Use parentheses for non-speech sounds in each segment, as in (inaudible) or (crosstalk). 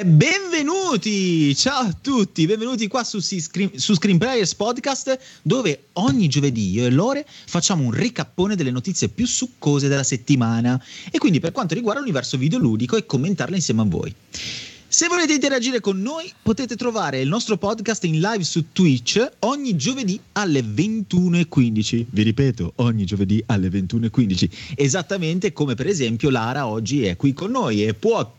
Benvenuti, ciao a tutti, benvenuti qua su, su Screenplayers Podcast dove ogni giovedì io e Lore facciamo un ricappone delle notizie più succose della settimana e quindi per quanto riguarda l'universo videoludico e commentarle insieme a voi. Se volete interagire con noi potete trovare il nostro podcast in live su Twitch ogni giovedì alle 21.15. Vi ripeto, ogni giovedì alle 21.15. Esattamente come per esempio Lara oggi è qui con noi e può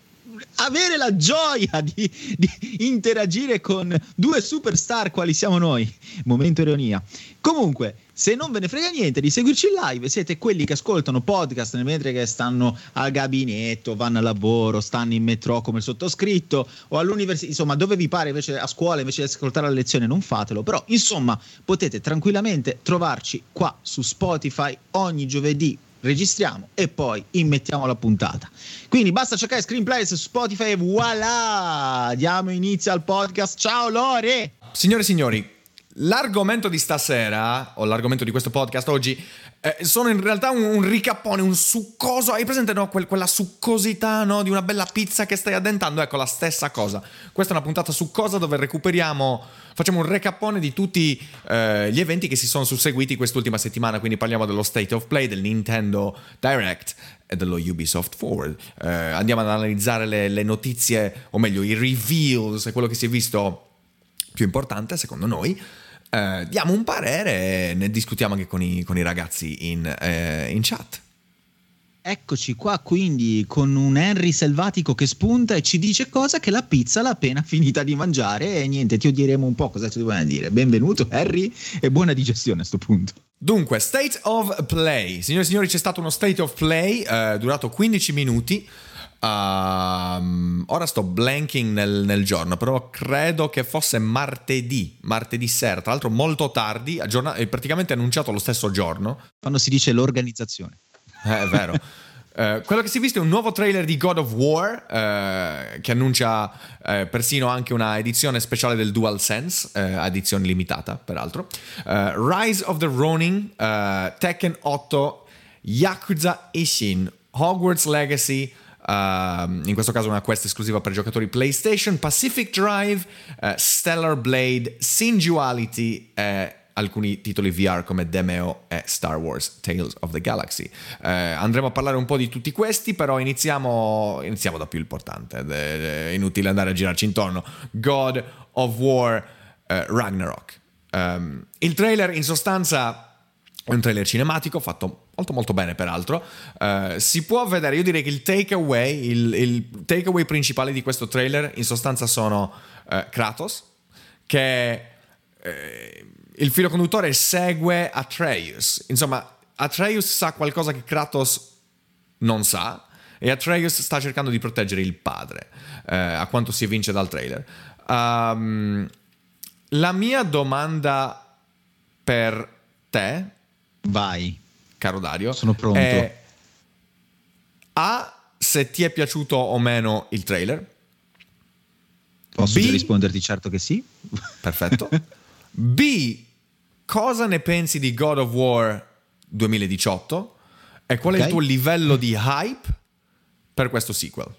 avere la gioia di, di, interagire con due superstar quali siamo noi. Momento ironia. Comunque, se non ve ne frega niente di seguirci in live, siete quelli che ascoltano podcast mentre che stanno al gabinetto, vanno al lavoro, stanno in metro come il sottoscritto o all'università, insomma, dove vi pare invece a scuola invece di ascoltare la lezione, non fatelo. Però, insomma, potete tranquillamente trovarci qua su Spotify ogni giovedì registriamo e poi immettiamo la puntata. Quindi basta cercare Screenplay su Spotify e voilà! Diamo inizio al podcast. Ciao Lore! Signore e signori, l'argomento di stasera, o l'argomento di questo podcast oggi, eh, sono in realtà un, un, ricappone, un succoso. Hai presente no? Quel, quella succosità no? di una bella pizza che stai addentando? Ecco la stessa cosa. Questa è una puntata succosa dove recuperiamo, facciamo un recappone di tutti eh, gli eventi che si sono susseguiti quest'ultima settimana. Quindi parliamo dello State of Play, del Nintendo Direct e dello Ubisoft Forward. Eh, andiamo ad analizzare le, le notizie, o meglio, i reveals, quello che si è visto più importante secondo noi. Eh, diamo un parere e ne discutiamo anche con i, con i ragazzi in, eh, in chat. Eccoci qua quindi con un Henry selvatico che spunta e ci dice cosa che la pizza l'ha appena finita di mangiare e niente, ti odieremo un po' cosa ti devono dire. Benvenuto Henry e buona digestione a questo punto. Dunque, State of Play. Signore e signori, c'è stato uno State of Play eh, durato 15 minuti. Uh, ora sto blanking nel, nel, giorno, però credo che fosse martedì, martedì sera, tra l'altro molto tardi, aggiorna- praticamente annunciato lo stesso giorno. Quando si dice l'organizzazione. Eh, è vero. Uh, (laughs) quello che si è visto è un nuovo trailer di God of War uh, che annuncia uh, persino anche una edizione speciale del DualSense, edizione limitata peraltro. Rise of the Ronin, Tekken 8, Yakuza Ishin, Hogwarts Legacy, in questo caso una quest esclusiva per giocatori PlayStation, Pacific Drive, uh, Stellar Blade, Singuality e alcuni titoli VR come Demeo e Star Wars Tales of the Galaxy. Uh, andremo a parlare un po' di tutti questi, però iniziamo, iniziamo da più importante, è inutile andare a girarci intorno. God of War Ragnarok. Um, il trailer in sostanza è un trailer cinematico fatto molto molto bene peraltro. Uh, si può vedere, io direi che il takeaway, il, il takeaway principale di questo trailer in sostanza sono uh, Kratos, che uh, il filo conduttore segue Atreus. Insomma, Atreus sa qualcosa che Kratos non sa e Atreus sta cercando di proteggere il padre, a quanto si evince dal trailer. Um, la mia domanda per te Vai. Caro Dario. Sono pronto. È A. Se ti è piaciuto o meno il trailer. Posso B, risponderti certo che sì. Perfetto. (laughs) B. Cosa ne pensi di God of War 2018? E qual okay. è il tuo livello di hype per questo sequel?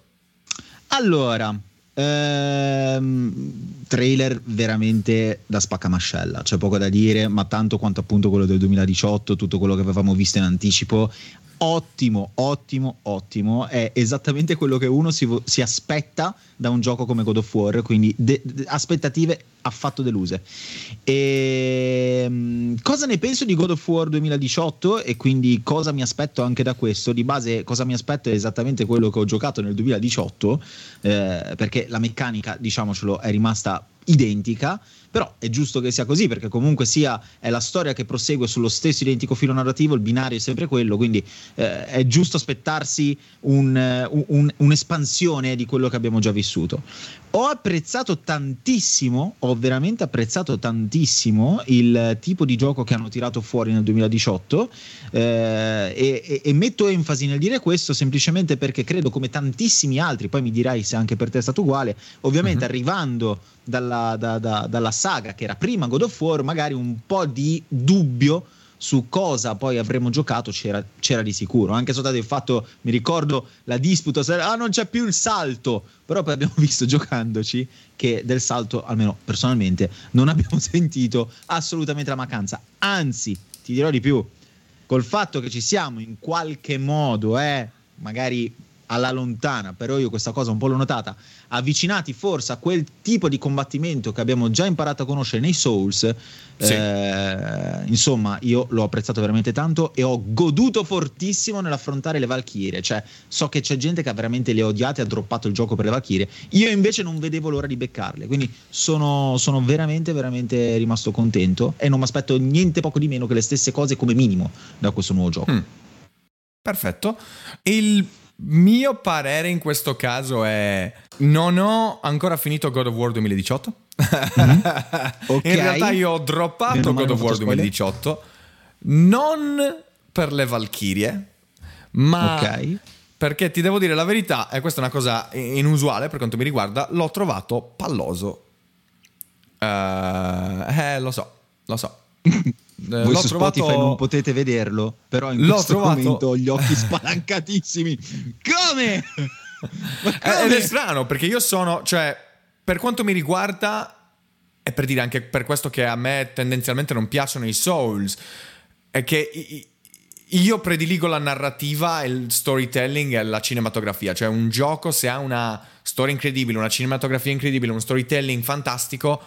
Allora, Ehm, trailer veramente da spaccamascella, c'è poco da dire, ma tanto quanto appunto quello del 2018, tutto quello che avevamo visto in anticipo, ottimo, ottimo, ottimo, è esattamente quello che uno si, si aspetta da un gioco come God of War, quindi de- de- aspettative affatto deluse. E, um, cosa ne penso di God of War 2018 e quindi cosa mi aspetto anche da questo? Di base cosa mi aspetto è esattamente quello che ho giocato nel 2018, eh, perché la meccanica, diciamocelo, è rimasta identica, però è giusto che sia così perché comunque sia è la storia che prosegue sullo stesso identico filo narrativo, il binario è sempre quello, quindi eh, è giusto aspettarsi un, un, un'espansione di quello che abbiamo già vissuto. Ho apprezzato tantissimo, ho veramente apprezzato tantissimo il tipo di gioco che hanno tirato fuori nel 2018 eh, e, e, metto enfasi nel dire questo semplicemente perché credo come tantissimi altri, poi mi dirai se anche per te è stato uguale, ovviamente uh-huh. arrivando dalla, da, da, dalla saga che era prima God of War, magari un po' di dubbio su cosa poi avremmo giocato c'era, c'era di sicuro. Anche soltanto il fatto, mi ricordo la disputa, ah non c'è più il salto, però poi abbiamo (laughs) visto giocandoci che del salto, almeno personalmente, non abbiamo (laughs) sentito assolutamente la mancanza. Anzi, ti dirò di più, col fatto che ci siamo in qualche modo, eh, magari alla lontana, però io questa cosa un po' l'ho notata, avvicinati forse a quel tipo di combattimento che abbiamo già imparato a conoscere nei Souls, sì. eh, insomma io l'ho apprezzato veramente tanto e ho goduto fortissimo nell'affrontare le Valchirie, cioè so che c'è gente che ha veramente le odiate e ha droppato il gioco per le Valchirie, io invece non vedevo l'ora di beccarle, quindi sono, sono veramente veramente rimasto contento e non mi aspetto niente poco di meno che le stesse cose come minimo da questo nuovo gioco. Mm. Perfetto. Il mio parere in questo caso è non ho ancora finito God of War 2018. Mm-hmm. (laughs) okay. In realtà io ho droppato God of War 2018 non per le Valchirie, ma okay. perché ti devo dire la verità, e questa è una cosa inusuale per quanto mi riguarda, l'ho trovato palloso. Uh, eh, lo so, lo so. (laughs) Eh, Voi su trovato... Spotify non potete vederlo, però in l'ho questo trovato... momento ho gli occhi (laughs) spalancatissimi. Come? (laughs) come? Ed è strano perché io sono, cioè, per quanto mi riguarda, e per dire anche per questo che a me tendenzialmente non piacciono i Souls, è che io prediligo la narrativa, il storytelling e la cinematografia. Cioè, un gioco, se ha una storia incredibile, una cinematografia incredibile, un storytelling fantastico,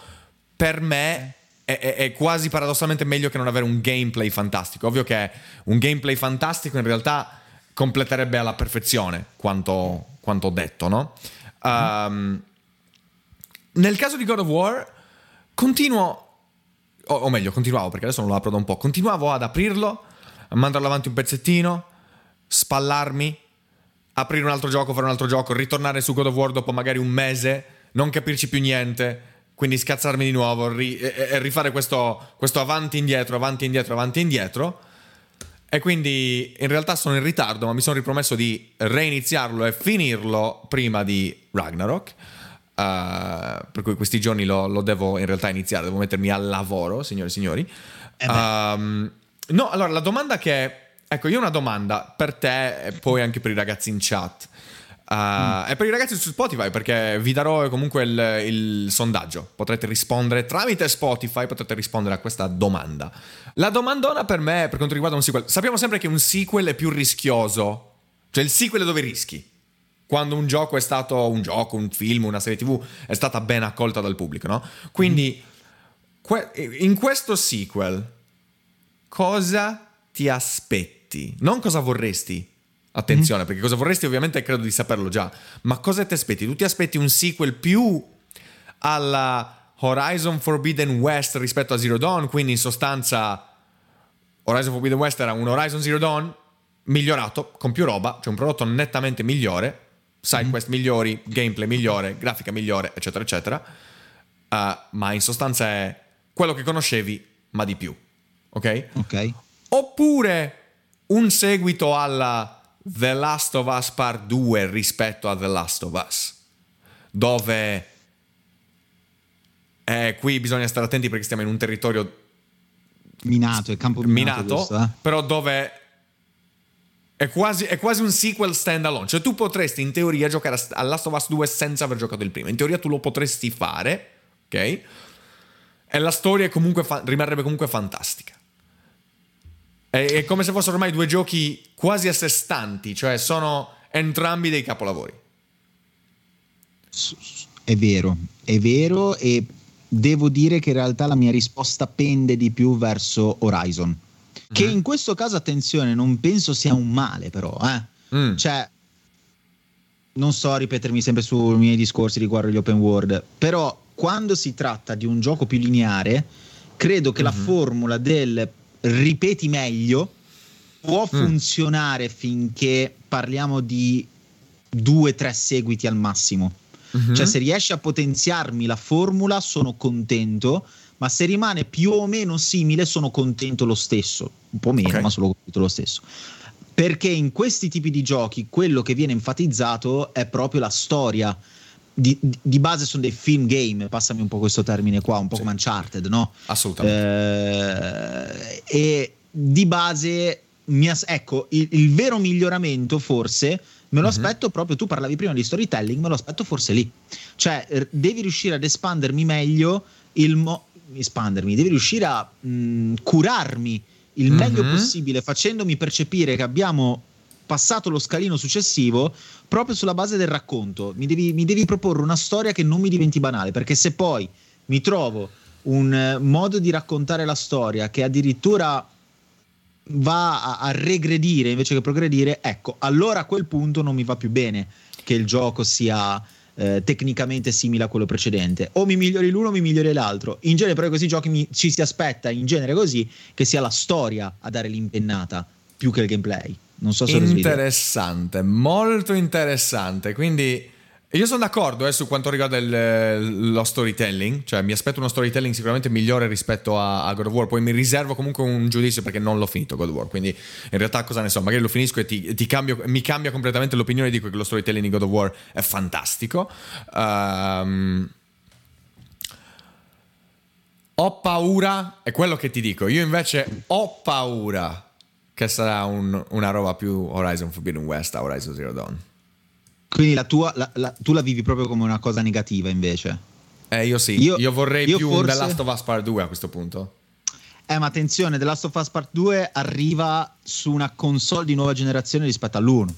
per me è, è, è, quasi paradossalmente meglio che non avere un gameplay fantastico. Ovvio che un gameplay fantastico in realtà completerebbe alla perfezione quanto, quanto detto, no? Um, nel caso di God of War, continuo, o, o, meglio, continuavo perché adesso non lo apro da un po'. Continuavo ad aprirlo, a mandarlo avanti un pezzettino, spallarmi, aprire un altro gioco, fare un altro gioco, ritornare su God of War dopo magari un mese, non capirci più niente quindi scazzarmi di nuovo ri, rifare questo, questo avanti indietro, avanti indietro, avanti indietro. E quindi in realtà sono in ritardo, ma mi sono ripromesso di reiniziarlo e finirlo prima di Ragnarok. Uh, per cui questi giorni lo, lo, devo in realtà iniziare, devo mettermi al lavoro, signori e signori. Eh um, no, allora la domanda che... Ecco, io ho una domanda per te e poi anche per i ragazzi in chat. Uh, mm. E per i ragazzi su Spotify, perché vi darò comunque il, il, sondaggio. Potrete rispondere tramite Spotify, potrete rispondere a questa domanda. La domandona per me, per quanto riguarda un sequel, sappiamo sempre che un sequel è più rischioso. Cioè il sequel è dove rischi. Quando un gioco è stato un gioco, un film, una serie TV è stata ben accolta dal pubblico, no? Quindi mm. in questo sequel cosa ti aspetti? Non cosa vorresti, Attenzione, mm. perché cosa vorresti ovviamente credo di saperlo già, ma cosa ti aspetti? Tu ti aspetti un sequel più alla Horizon Forbidden West rispetto a Zero Dawn, quindi in sostanza Horizon Forbidden West era un Horizon Zero Dawn migliorato, con più roba, cioè un prodotto nettamente migliore, side quest mm. migliori, gameplay migliore, grafica migliore, eccetera, eccetera, uh, ma in sostanza è quello che conoscevi, ma di più, ok? Ok. Oppure un seguito alla The Last of Us Part 2 rispetto a The Last of Us, dove eh, qui bisogna stare attenti perché stiamo in un territorio minato, è campo minato, minato questo, eh? però dove è quasi, è quasi, un sequel standalone. Cioè, tu potresti in teoria giocare a Last of Us 2 senza aver giocato il primo. In teoria tu lo potresti fare, ok? E la storia comunque fa- rimarrebbe comunque fantastica. È, è come se fossero ormai due giochi quasi a sé stanti, cioè sono entrambi dei capolavori. È vero, è vero e devo dire che in realtà la mia risposta pende di più verso Horizon. Che mm. in questo caso, attenzione, non penso sia un male, però. Eh? Mm. Cioè, non so a ripetermi sempre sui miei discorsi riguardo gli open world, però quando si tratta di un gioco più lineare, credo che mm-hmm. la formula del ripeti meglio può mm. funzionare finché parliamo di due tre seguiti al massimo. Mm-hmm. Cioè, se riesci a potenziarmi la formula, sono contento. Ma se rimane più o meno simile, sono contento lo stesso. Un po' meno, okay. ma sono contento lo stesso. Perché in questi tipi di giochi quello che viene enfatizzato è proprio la storia. Di, di, base sono dei film game, passami un po' questo termine qua, un po' sì. come Uncharted, no? Assolutamente. Eh, e di base, as- ecco, il, il, vero miglioramento forse me lo mhm. aspetto uh-huh. proprio, tu parlavi prima di storytelling, me lo aspetto forse lì. Cioè, devi riuscire ad espandermi meglio il... Mo- espandermi, devi riuscire a mh, curarmi il meglio possibile facendomi percepire che abbiamo passato lo scalino successivo proprio sulla base del racconto. Mi devi, mi devi proporre una storia che non mi diventi banale, perché se poi mi trovo un eh, modo di raccontare la storia che addirittura va a, a, regredire invece che progredire, ecco, allora a quel punto non mi va più bene che il gioco sia eh, tecnicamente simile a quello precedente. O mi migliori l'uno o mi migliori l'altro. In genere, però, questi giochi mi, ci si aspetta, in genere così, che sia la storia a dare l'impennata più che il gameplay. Non so se Interessante, molto interessante. Quindi io sono d'accordo eh, su quanto riguarda il, lo storytelling, cioè mi aspetto uno storytelling sicuramente migliore rispetto a, a, God of War, poi mi riservo comunque un giudizio perché non l'ho finito God of War, quindi in realtà cosa ne so, magari lo finisco e ti, ti cambio, mi cambia completamente l'opinione, dico che lo storytelling di God of War è fantastico. Um, ho paura, è quello che ti dico, io invece ho paura che sarà un, una roba più Horizon Forbidden West a Horizon Zero Dawn. Quindi la tua, la, la, tu la vivi proprio come una cosa negativa invece? Eh, io sì, io, io vorrei io più forse... The Last of Us Part 2 a questo punto. Eh, ma attenzione, The Last of Us Part 2 arriva su una console di nuova generazione rispetto all'1.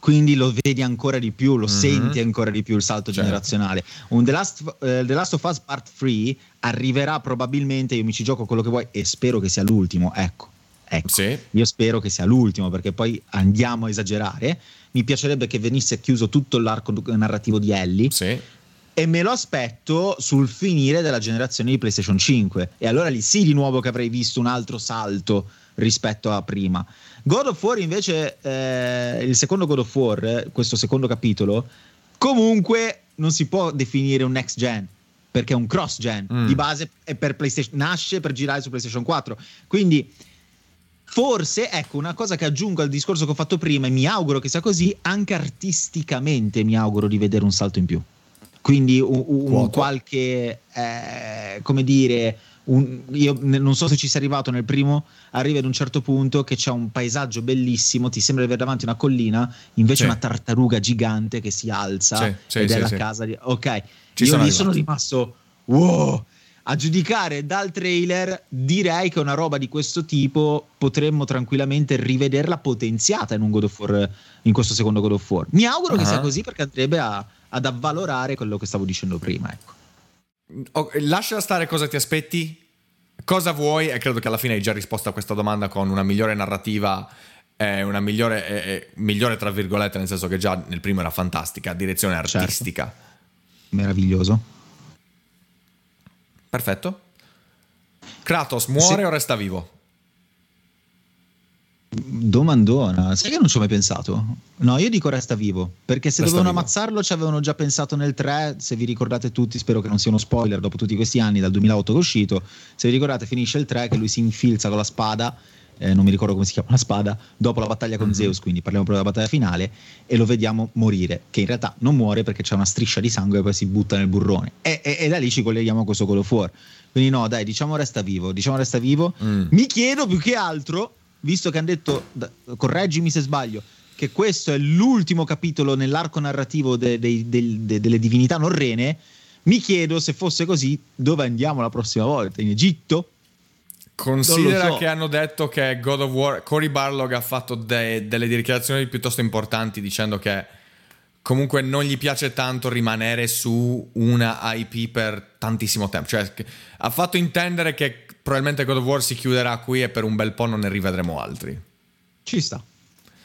Quindi lo vedi ancora di più, lo mm-hmm. senti ancora di più il salto certo. generazionale. Un The Last, uh, The Last of Us Part 3 arriverà probabilmente, io mi ci gioco quello che vuoi e spero che sia l'ultimo, ecco. Ecco, sì. io spero che sia l'ultimo perché poi andiamo a esagerare mi piacerebbe che venisse chiuso tutto l'arco narrativo di Ellie. Sì. E me lo aspetto sul finire della generazione di PlayStation 5. E allora lì sì, di nuovo che avrei visto un altro salto rispetto a prima. God of War invece, eh, il secondo God of War, eh, questo secondo capitolo, comunque non si può definire un next gen perché è un cross gen mm. di base è per PlayStation, nasce per girare su PlayStation 4. Quindi Forse, ecco, una cosa che aggiungo al discorso che ho fatto prima e mi auguro che sia così, anche artisticamente mi auguro di vedere un salto in più. Quindi un, un qualche, eh, come dire, un, io non so se ci sei arrivato nel primo, arriva ad un certo punto che c'è un paesaggio bellissimo, ti sembra di avere davanti una collina, invece sì. una tartaruga gigante che si alza sì, sì, ed è la casa di... Ok, ci io sono lì sono rimasto... Wow! A giudicare dal trailer direi che una roba di questo tipo potremmo tranquillamente rivederla potenziata in un God of War in questo secondo God of War mi auguro uh-huh. che sia così perché andrebbe a, ad avvalorare quello che stavo dicendo prima ecco. oh, lascia stare cosa ti aspetti cosa vuoi e credo che alla fine hai già risposto a questa domanda con una migliore narrativa eh, una migliore, eh, migliore tra virgolette nel senso che già nel primo era fantastica direzione certo. artistica certo. meraviglioso Perfetto. Kratos muore Se... o resta vivo? Domandona, sai che non ci ho mai pensato? No, io dico resta vivo, perché se resta dovevano vivo. ammazzarlo ci avevano già pensato nel 3, se vi ricordate tutti, spero che non sia uno spoiler dopo tutti questi anni, dal 2008 che è uscito, se vi ricordate finisce il 3 che lui si infilza con la spada eh, non mi ricordo come si chiama la spada, dopo la battaglia con mm-hmm. Zeus, quindi parliamo proprio della battaglia finale, e lo vediamo morire, che in realtà non muore perché c'è una striscia di sangue e poi si butta nel burrone. E, e, e da lì ci colleghiamo a questo God of War. Quindi no, dai, diciamo resta vivo, diciamo resta vivo. Mm. Mi chiedo più che altro, visto che hanno detto, correggimi se sbaglio, che questo è l'ultimo capitolo nell'arco narrativo de, de, de, delle divinità norrene, mi chiedo se fosse così, dove andiamo la prossima volta? In Egitto? Considera so. che hanno detto che God of War, Cory Barlog ha fatto de- delle dichiarazioni piuttosto importanti dicendo che comunque non gli piace tanto rimanere su una IP per tantissimo tempo. Cioè, ha fatto intendere che probabilmente God of War si chiuderà qui e per un bel po' non ne rivedremo altri. Ci sta.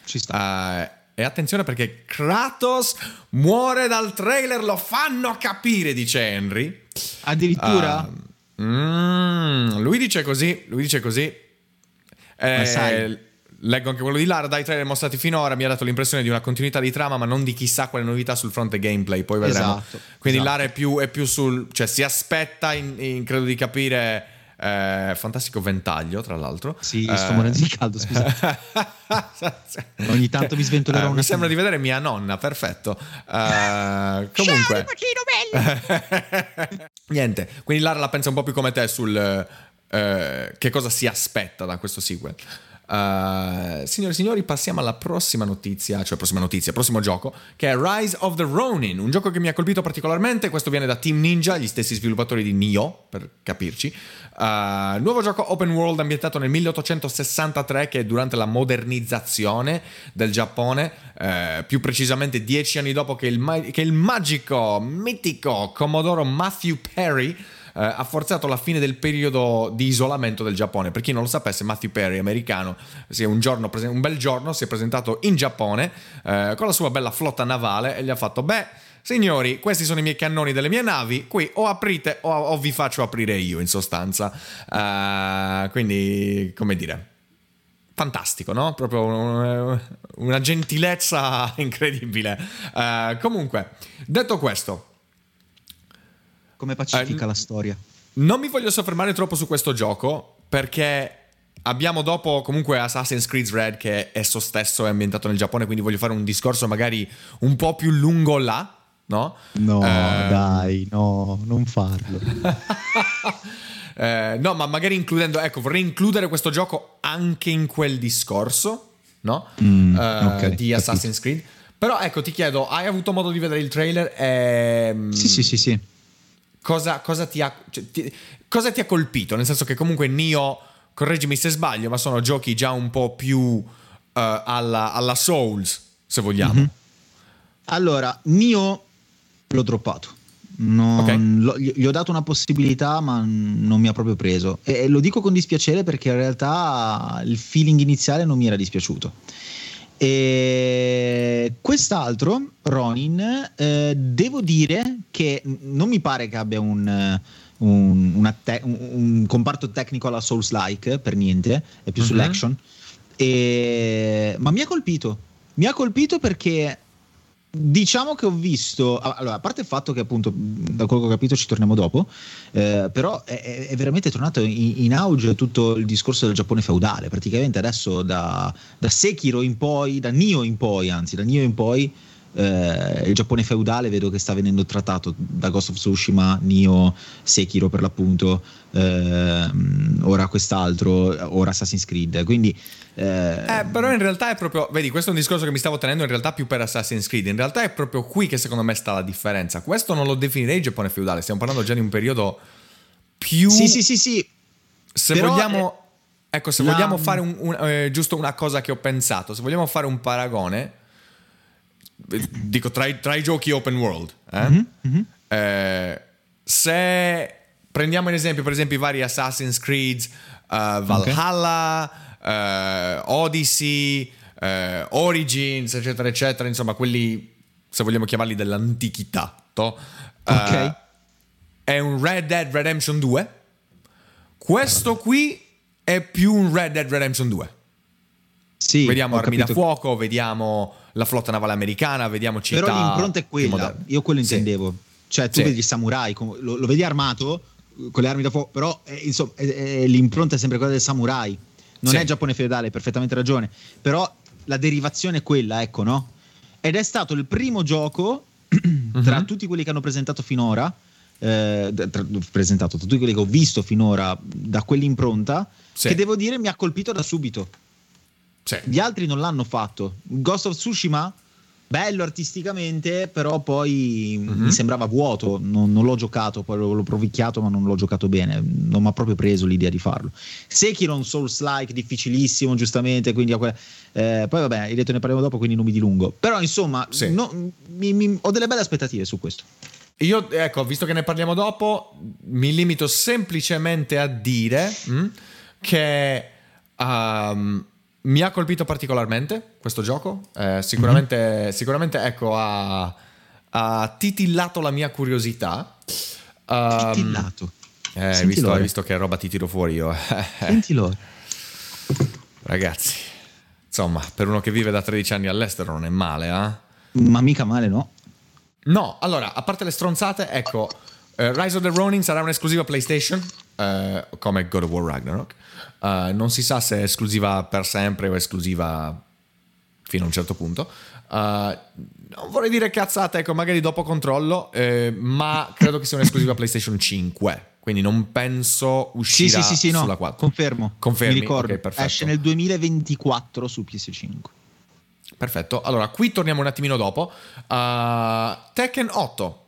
Ci sta. Uh, e attenzione perché Kratos muore dal trailer, lo fanno capire, dice Henry. Addirittura? Uh, Mm, lui dice così, lui dice così. Eh, leggo anche quello di Lara, dai trailer mostrati finora mi ha dato l'impressione di una continuità di trama ma non di chissà quale novità sul fronte gameplay, poi vedremo. Esatto, Quindi esatto. Lara è più, è più, sul... cioè si aspetta, in, in, credo di capire... Eh, fantastico ventaglio, tra l'altro. Sì, eh, sto morendo di caldo, scusa. (laughs) Ogni tanto mi sventolerò uh, Mi sembra di vedere mia nonna, perfetto. (laughs) Uh, comunque... Ciao, (laughs) Niente, quindi Lara la pensa un po' più come te sul, eh, che cosa si aspetta da questo sequel. Uh, signori e signori, passiamo alla prossima notizia, cioè prossima notizia, prossimo gioco, che è Rise of the Ronin, un gioco che mi ha colpito particolarmente, questo viene da Team Ninja, gli stessi sviluppatori di Nioh, per capirci. Uh, nuovo gioco open world ambientato nel 1863 che è durante la modernizzazione del Giappone, uh, più precisamente dieci anni dopo che il, che il magico, mitico Commodoro Matthew Perry eh, ha forzato la fine del periodo di isolamento del Giappone. Per chi non lo sapesse, Matthew Perry, americano, un, giorno, un bel giorno si è presentato in Giappone eh, con la sua bella flotta navale e gli ha fatto, beh, signori, questi sono i miei cannoni delle mie navi, qui o aprite o, o vi faccio aprire io in sostanza. Uh, quindi, come dire, fantastico, no? Proprio una gentilezza (laughs) incredibile. Uh, comunque, detto questo, come pacifica eh, la storia. Non mi voglio soffermare troppo su questo gioco perché abbiamo dopo comunque Assassin's Creed Red che esso stesso è ambientato nel Giappone, quindi voglio fare un discorso magari un po' più lungo là, no? No, eh... dai, no, non farlo. (laughs) eh, no, ma magari includendo, ecco, vorrei includere questo gioco anche in quel discorso, no? Mm, uh, okay, di Assassin's capito. Creed. Però ecco, ti chiedo, hai avuto modo di vedere il trailer? E... Sì, sì, sì, sì cosa, cosa, ti ha, cioè, ti, cosa, ti ha, colpito? Nel senso che comunque Nio, correggimi se sbaglio, ma sono giochi già un po' più uh, alla, alla, Souls, se vogliamo. Mm-hmm. Allora, Nio l'ho droppato. Non, okay. lo, gli ho dato una possibilità, ma non mi ha proprio preso. E, e lo dico con dispiacere perché in realtà il feeling iniziale non mi era dispiaciuto. E quest'altro, Ronin, eh, devo dire che non mi pare che abbia un, un, te- un comparto tecnico alla Souls-like, per niente, è più uh-huh. sull'action. E... Ma mi ha colpito. Mi ha colpito perché Diciamo che ho visto, allora, a parte il fatto che appunto, da quello che ho capito ci torniamo dopo, eh, però è, è, veramente tornato in, in, auge tutto il discorso del Giappone feudale, praticamente adesso da, da Sekiro in poi, da Nio in poi, anzi da Nio in poi, eh, il Giappone feudale vedo che sta venendo trattato da Ghost of Tsushima, Nio, Sekiro per l'appunto, eh, ora quest'altro, ora Assassin's Creed. Quindi, eh... Eh, però in realtà è proprio, vedi, questo è un discorso che mi stavo tenendo in realtà più per Assassin's Creed. In realtà è proprio qui che secondo me sta la differenza. Questo non lo definirei Giappone feudale, stiamo parlando già di un periodo più. Sì, sì, sì, sì. Se però vogliamo. Ecco, se la... vogliamo fare un, un, eh, giusto una cosa che ho pensato, se vogliamo fare un paragone, dico tra i, tra i, giochi open world, eh? mm-hmm, mm-hmm. Eh, se prendiamo in esempio, per esempio, i vari Assassin's Creed, uh, Valhalla, okay. uh, Odyssey, uh, Origins, eccetera, eccetera, insomma, quelli, se vogliamo chiamarli dell'antichità, to? ok. È un Red Dead Redemption 2. Questo qui è più un Red Dead Redemption 2. Sì, vediamo armi capito. da fuoco, vediamo la flotta navale americana, vediamo città. Però l'impronta è quella, io quello intendevo. Sì. Cioè, tu sì. vedi il samurai, lo, lo, vedi armato con le armi da fuoco, però eh, insomma, eh, l'impronta è sempre quella del samurai. Non sì. è Giappone feudale, hai perfettamente ragione. Però la derivazione è quella, ecco, no? Ed è stato il primo gioco (clears throat) tra uh-huh. tutti quelli che hanno presentato finora. Eh, tra, presentato tra tutti quelli che ho visto finora da quell'impronta, che devo dire mi ha colpito da subito. Sì. Gli altri non l'hanno fatto. Ghost of Tsushima, bello artisticamente, però poi mm-hmm. mi sembrava vuoto. Non, non, l'ho giocato, poi l'ho, l'ho provicchiato, ma non l'ho giocato bene. Non mi ha proprio preso l'idea di farlo. Sekiro un Souls-like difficilissimo, giustamente. Quindi, eh, poi vabbè, hai detto ne parliamo dopo, quindi non mi dilungo. Però insomma, sì. no, mi, mi, ho delle belle aspettative su questo. Io, ecco, visto che ne parliamo dopo, mi limito semplicemente a dire mh, mm, che. Um, mi ha colpito particolarmente questo gioco. Eh, sicuramente, mm-hmm. sicuramente, ecco, ha, ha, titillato la mia curiosità. Um, titillato. Eh, hai, visto, hai visto che roba ti tiro fuori io. (laughs) Senti loro. Ragazzi, insomma, per uno che vive da 13 anni all'estero non è male, eh? Ma mica male, no? No, allora, a parte le stronzate, ecco, uh, Rise of the Ronin sarà un'esclusiva PlayStation, uh, come God of War Ragnarok. Uh, non si sa se è esclusiva per sempre o esclusiva fino a un certo punto. Uh, non vorrei dire cazzate, ecco, magari dopo controllo, eh, ma credo che sia un'esclusiva PlayStation 5. Quindi non penso uscirà sì, sì, sì, sulla no, 4. Confermo. Confermi? Mi ricordo. Ok, perfetto. Esce nel 2024 su PS5. Perfetto. Allora, qui torniamo un attimino dopo. Uh, Tekken 8.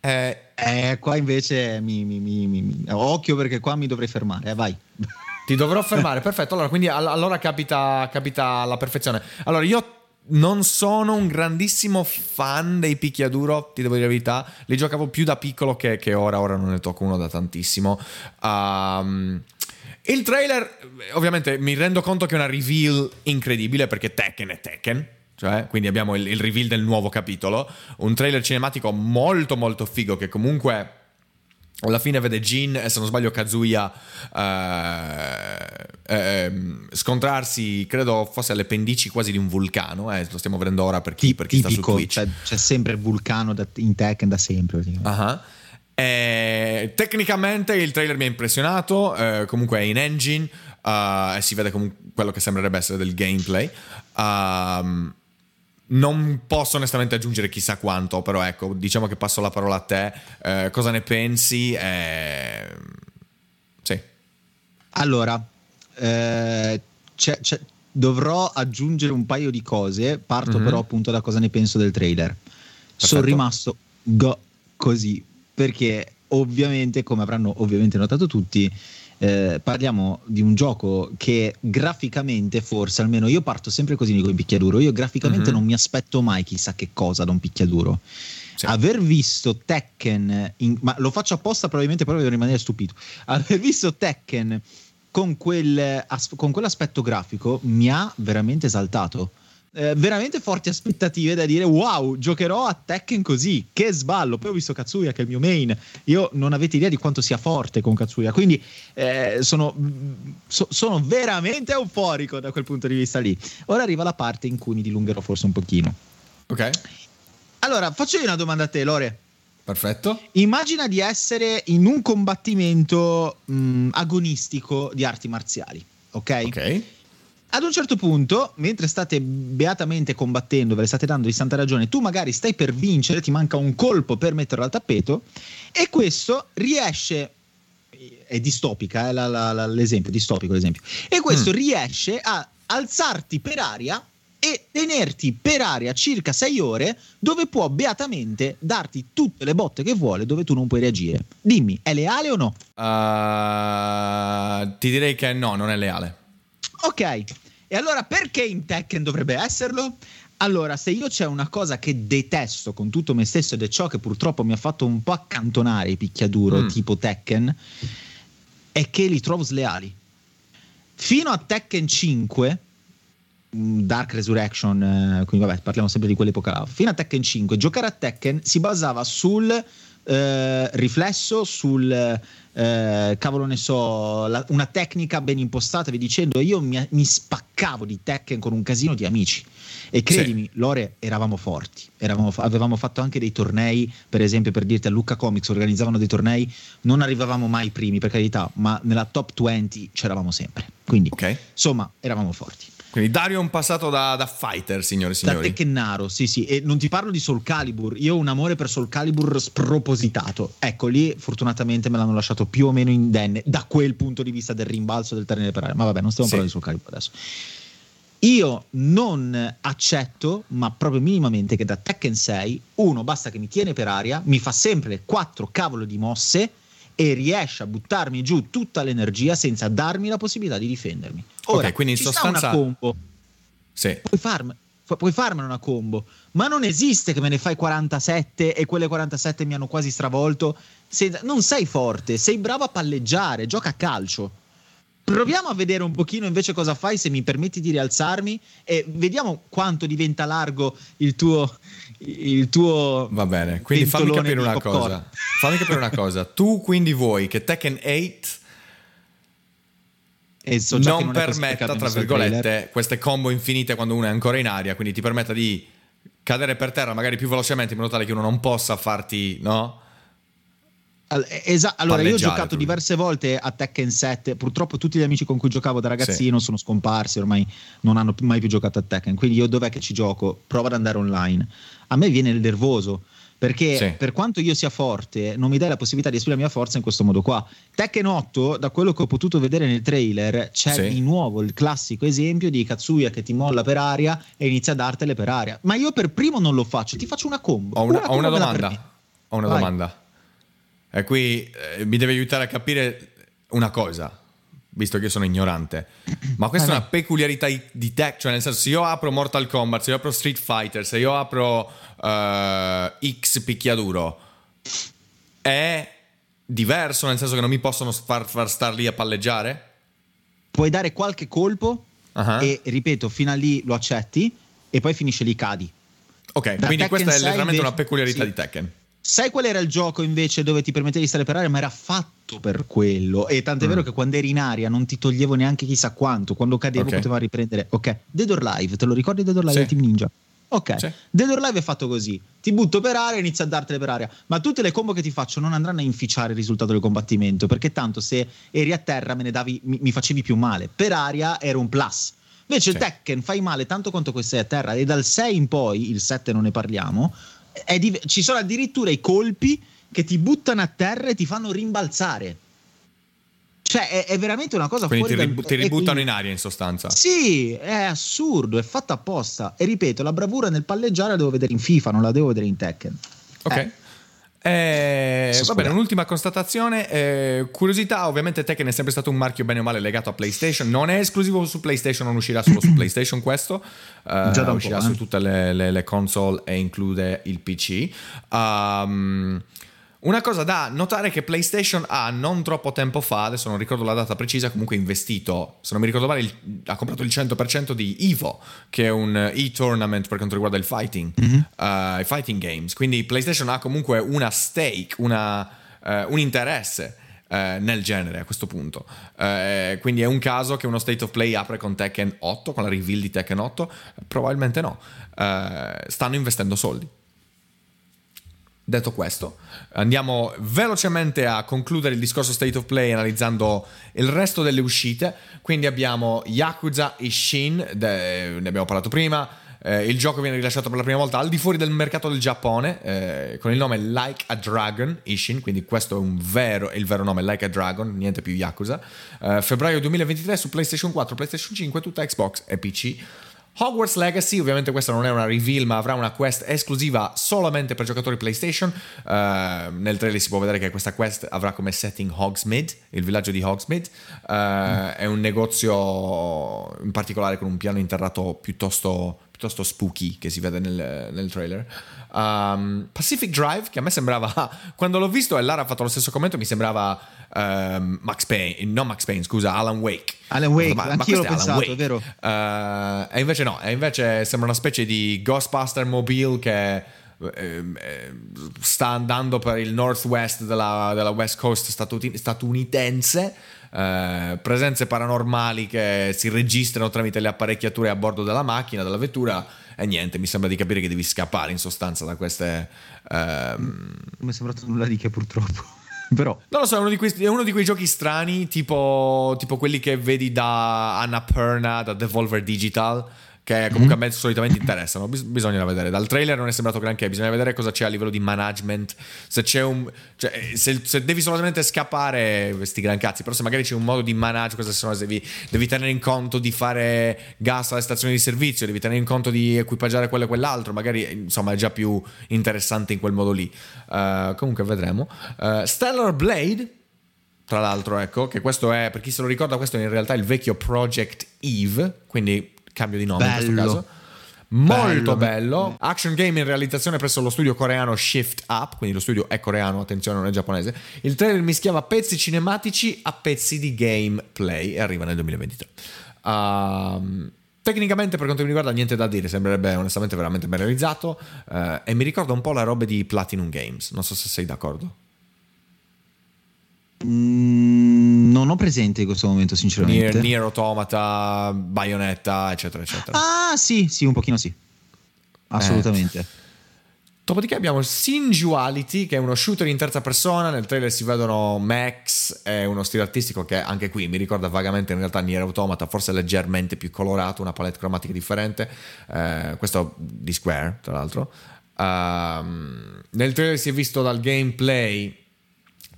Eh, eh, qua invece mi, mi, mi, occhio perché qua mi dovrei fermare. Eh, vai. Ti dovrò fermare, perfetto. Allora, quindi allora capita, capita alla perfezione. Allora, io non sono un grandissimo fan dei picchiaduro, ti devo dire la verità. Li giocavo più da piccolo che, che ora, ora non ne tocco uno da tantissimo. Um, il trailer, ovviamente mi rendo conto che è una reveal incredibile perché Tekken è Tekken. Cioè, quindi abbiamo il, il reveal del nuovo capitolo. Un trailer cinematico molto molto figo che comunque alla fine vede Jin e se non sbaglio Kazuya eh, eh, scontrarsi, credo fosse alle pendici quasi di un vulcano, eh, lo stiamo vedendo ora per chi, per chi sta su Twitch. Cioè, c'è sempre il vulcano da, in Tekken da sempre. Uh-huh. Eh, tecnicamente il trailer mi ha impressionato, eh, comunque è in engine uh, e si vede comunque quello che sembrerebbe essere del gameplay. Um, non posso onestamente aggiungere chissà quanto, però ecco, diciamo che passo la parola a te. Eh, cosa ne pensi? Eh... Sì. Allora, eh, c'è, c'è, dovrò aggiungere un paio di cose. Parto mm-hmm. però appunto da cosa ne penso del trailer. Perfetto. Sono rimasto go- così perché ovviamente, come avranno ovviamente notato tutti, eh, parliamo di un gioco che graficamente forse, almeno io parto sempre così con il picchiaduro, io graficamente mm-hmm. non mi aspetto mai chissà che cosa da un picchiaduro. Sì. Aver visto Tekken, in, ma lo faccio apposta probabilmente proprio per rimanere stupito, aver visto Tekken con, quel, con quell'aspetto grafico mi ha veramente esaltato eh, veramente forti aspettative da dire wow, giocherò a Tekken così, che sballo. Poi ho visto Katsuya che è il mio main, io non avete idea di quanto sia forte con Katsuya, quindi eh, sono, so, sono veramente euforico da quel punto di vista lì. Ora arriva la parte in cui mi dilungherò forse un pochino. Ok. Allora, faccio io una domanda a te, Lore. Perfetto. Immagina di essere in un combattimento mh, agonistico di arti marziali, ok? Ok ad un certo punto, mentre state beatamente combattendo, ve le state dando di santa ragione, tu magari stai per vincere, ti manca un colpo per metterlo al tappeto, e questo riesce. È distopica, eh, la, la, la, l'esempio, distopico l'esempio. E questo mm. riesce a alzarti per aria e tenerti per aria circa 6 ore dove può beatamente darti tutte le botte che vuole dove tu non puoi reagire. Dimmi, è leale o no? Uh, ti direi che no, non è leale. Ok, e allora perché in Tekken dovrebbe esserlo? Allora, se io c'è una cosa che detesto con tutto me stesso ed è ciò che purtroppo mi ha fatto un po' accantonare i picchiaduro mm. tipo Tekken, è che li trovo sleali. Fino a Tekken 5, mm, Dark Resurrection, eh, quindi vabbè, parliamo sempre di quell'epoca là. Fino a Tekken 5, giocare a Tekken si basava sul eh, riflesso, sul eh, cavolo ne so, la, una tecnica ben impostata, vi dicendo, io mi, mi, spaccavo di Tekken con un casino di amici. E credimi, sì. Lore, eravamo forti. Eravamo, avevamo fatto anche dei tornei, per esempio, per dirti a Lucca Comics organizzavano dei tornei, non arrivavamo mai primi, per carità, ma nella top 20 c'eravamo sempre. Quindi, okay. insomma, eravamo forti. Quindi Dario è un passato da, da fighter, signore e signori. Da Tekkennaro, sì, sì. E non ti parlo di Soul Calibur. Io ho un amore per Soul Calibur spropositato. Ecco, lì fortunatamente me l'hanno lasciato più o meno indenne da quel punto di vista del rimbalzo del terreno per aria. Ma vabbè, non stiamo sì. parlando di Soul Calibur adesso. Io non accetto, ma proprio minimamente, che da Tekken 6 uno basta che mi tiene per aria, mi fa sempre quattro cavolo di mosse e riesce a buttarmi giù tutta l'energia senza darmi la possibilità di difendermi. Ora, okay, quindi in sostanza... una combo. Sì. Puoi, farm- puoi farmene una combo, ma non esiste che me ne fai 47 e quelle 47 mi hanno quasi stravolto. Senza... non sei forte, sei bravo a palleggiare, gioca a calcio. Proviamo a vedere un pochino invece cosa fai se mi permetti di rialzarmi e vediamo quanto diventa largo il tuo, il tuo Va bene, quindi fammi capire una cosa. Fammi capire una cosa. Tu quindi vuoi che Tekken 8 so non, non permetta, tra virgolette, queste combo infinite quando uno è ancora in aria, quindi ti permetta di cadere per terra magari più velocemente in modo tale che uno non possa farti, no? Esa- allora, io ho giocato tu. diverse volte a Tekken 7. Purtroppo tutti gli amici con cui giocavo da ragazzino sì. sono scomparsi, ormai non hanno mai più giocato a Tekken. Quindi io dov'è che ci gioco? Prova ad andare online. A me viene il nervoso. Perché sì. per quanto io sia forte, non mi dai la possibilità di esprimere la mia forza in questo modo qua. Tekken 8, da quello che ho potuto vedere nel trailer, c'è sì. di nuovo il classico esempio di Katsuya che ti molla per aria e inizia a dartele per aria. Ma io per primo non lo faccio, ti faccio una combo. Ho una, una, ho una domanda. Ho una Vai. domanda. E qui eh, mi deve aiutare a capire una cosa, visto che io sono ignorante. Ma questa è una peculiarità di tech, cioè nel senso se io apro Mortal Kombat, se io apro Street Fighter, se io apro uh, X picchiaduro, è diverso nel senso che non mi possono far, far star lì a palleggiare? Puoi dare qualche colpo uh-huh. e ripeto, fino a lì lo accetti e poi finisce lì cadi. Ok, da quindi Tekken questa è letteralmente invece, una peculiarità sì. di Tekken. Sai qual era il gioco invece dove ti permettevi di stare per aria, ma era fatto per quello. E tant'è mm. vero che quando eri in aria non ti toglievo neanche chissà quanto. Quando cadevo okay. poteva riprendere. Ok, Dead or Live, te lo ricordi Dead or Live sì. Team Ninja? Ok, sì. Dead or Live è fatto così: ti butto per aria e inizio a dartele per aria. Ma tutte le combo che ti faccio non andranno a inficiare il risultato del combattimento. Perché tanto se eri a terra me ne davi, mi, mi facevi più male. Per aria era un plus. Invece sì. Tekken fai male tanto quanto questo sei a terra. E dal 6 in poi, il 7 non ne parliamo div- ci sono addirittura i colpi che ti buttano a terra e ti fanno rimbalzare. Cioè, è, è veramente una cosa quindi fuori ti, rib- ti ributtano quindi... in aria in sostanza. Sì, è assurdo, è fatto apposta. E ripeto, la bravura nel palleggiare la devo vedere in FIFA, non la devo vedere in Tekken. Ok. Eh. Eh, va bene, un'ultima constatazione. Eh, curiosità, ovviamente Tekken è sempre stato un marchio bene o male legato a PlayStation. Non è esclusivo su PlayStation, non uscirà solo su (clears throat) PlayStation questo. Uh, Già da uscirà su eh. tutte le, le, le, console e include il PC. Um, una cosa da notare è che PlayStation ha non troppo tempo fa, adesso non ricordo la data precisa, comunque investito, se non mi ricordo male, il, ha comprato il 100% di Evo, che è un e-tournament per quanto riguarda il fighting, mm-hmm. uh, i fighting games. Quindi PlayStation ha comunque una stake, una, uh, un interesse. Uh, nel genere a questo punto. Quindi è un caso che uno State of Play apre con Tekken 8, con la reveal di Tekken 8? Probabilmente no. Stanno investendo soldi. Detto questo, andiamo velocemente a concludere il discorso State of Play analizzando il resto delle uscite. Quindi abbiamo Yakuza Ishin, de- ne abbiamo parlato prima. Eh, il gioco viene rilasciato per la prima volta al di fuori del mercato del Giappone eh, con il nome Like a Dragon Ishin, quindi questo è, vero, è, il vero nome Like a Dragon, niente più Yakuza. Eh, febbraio 2023 su PlayStation 4, PlayStation 5, tutta Xbox e PC. Hogwarts Legacy, ovviamente questa non è una reveal, ma avrà una quest esclusiva solamente per giocatori PlayStation. Uh, nel trailer si può vedere che questa quest avrà come setting Hogsmeade, il villaggio di Hogsmeade. Uh, mm. È un negozio in particolare con un piano interrato piuttosto, piuttosto spooky che si vede nel, nel trailer. Um, Pacific Drive, che a me sembrava, (laughs) quando l'ho visto e Lara ha fatto lo stesso commento, mi sembrava um, Max Payne, non Max Payne, scusa, Alan Wake. Alan Wake, ma, anch'io l'ho pensato, è vero. Uh, e invece no, e invece sembra una specie di Ghostbuster Mobile che ehm, eh, sta andando per il northwest della, della West Coast statunitense. Eh, presenze paranormali che si registrano tramite le apparecchiature a bordo della macchina, della vettura e niente, mi sembra di capire che devi scappare in sostanza da queste... Ehm... Non mi è sembrato nulla di che purtroppo. (laughs) Però. Non lo so, è uno di, quei, uno di quei giochi strani, tipo, tipo, quelli che vedi da Annapurna, da Devolver Digital, che comunque mm-hmm. a me solitamente interessano. Bis- bisogna vedere. Dal trailer non è sembrato granché, bisogna vedere cosa c'è a livello di management. Se c'è un. Cioè, se, se, devi solamente scappare, questi gran cazzi. Però se magari c'è un modo di manage, cosa se no devi, devi tenere in conto di fare gas alle stazioni di servizio, devi tenere in conto di equipaggiare quello e quell'altro. Magari insomma è già più interessante in quel modo lì. Uh, comunque vedremo. Uh, Stellar Blade tra l'altro, ecco, che questo è, per chi se lo ricorda, questo è in realtà il vecchio Project Eve, quindi cambio di nome bello. in questo caso. Molto bello. bello. Action game in realizzazione presso lo studio coreano Shift Up, quindi lo studio è coreano, attenzione, non è giapponese. Il trailer mischiava pezzi cinematici a pezzi di gameplay e arriva nel 2023. Um, ehm, Tecnicamente, per quanto mi riguarda, niente da dire, sembrerebbe onestamente veramente ben realizzato. Uh, e mi ricorda un po' la roba di Platinum Games. Non so se sei d'accordo. Mm, non ho presente in questo momento, sinceramente. Nier, Nier Automata, Bayonetta, eccetera, eccetera. Ah, sì, sì, un pochino sì. Assolutamente. Eh. Dopodiché abbiamo Singuality, che è uno shooter in terza persona. Nel trailer si vedono Max, è uno stile artistico che anche qui mi ricorda vagamente in realtà Nier Automata, forse leggermente più colorato, una palette cromatica differente. Eh, questo di Square, tra l'altro. Uh, nel trailer si è visto dal gameplay